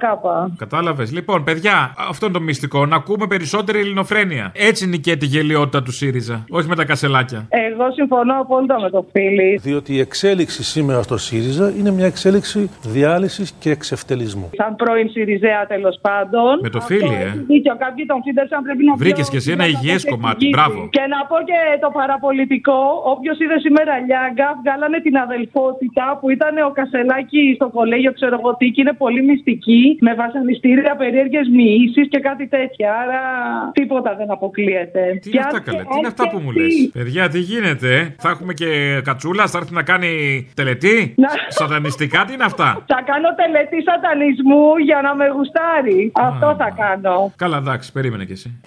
Κατάλαβες. Λοιπόν, παιδιά, αυτό είναι το μυστικό. Να ακούμε περισσότερη ελληνοφρένεια. Έτσι νικέται η γελιότητα του ΣΥΡΙΖΑ. Όχι με τα κασελάκια. Εγώ συμφωνώ απόλυτα με το φίλη. Διότι η εξέλιξη σήμερα στο ΣΥΡΙΖΑ είναι μια εξέλιξη διάλυσης και εξευτελισμού. Σαν πρώην Σιριζέα τέλος πάντων. Με το φίλι, ε. Έχει δίκιο. Κάποιοι τον φίντεσαν πρέπει να Βρήκες πιο- και εσύ ένα να υγιές το κομμάτι. εξηγήσει. Μπράβο. Και να πω και το παραπολιτικό. Όποιος είδε σήμερα Λιάγκα, βγάλανε την αδελφότητα που ήταν ο Κασελάκη στο κολέγιο, ξέρω εγώ τι, και είναι πολύ μυστική. Με βασανιστήρια, περίεργες μοιήσει και κάτι τέτοια. Άρα τίποτα δεν αποκλείεται. Τι είναι αυτά, καλέ; Τι είναι αυτά που μου λες; Παιδιά, τι γίνεται; γίνεται. ε. Θα έχουμε και κατσούλα, θα έρθει να κάνει τελετή; Σατανιστικά, τι είναι αυτά; Θα κάνω τελετή σατανισμού για να με γουστάρει. Καλά, εντάξει, περίμενε κι εσύ.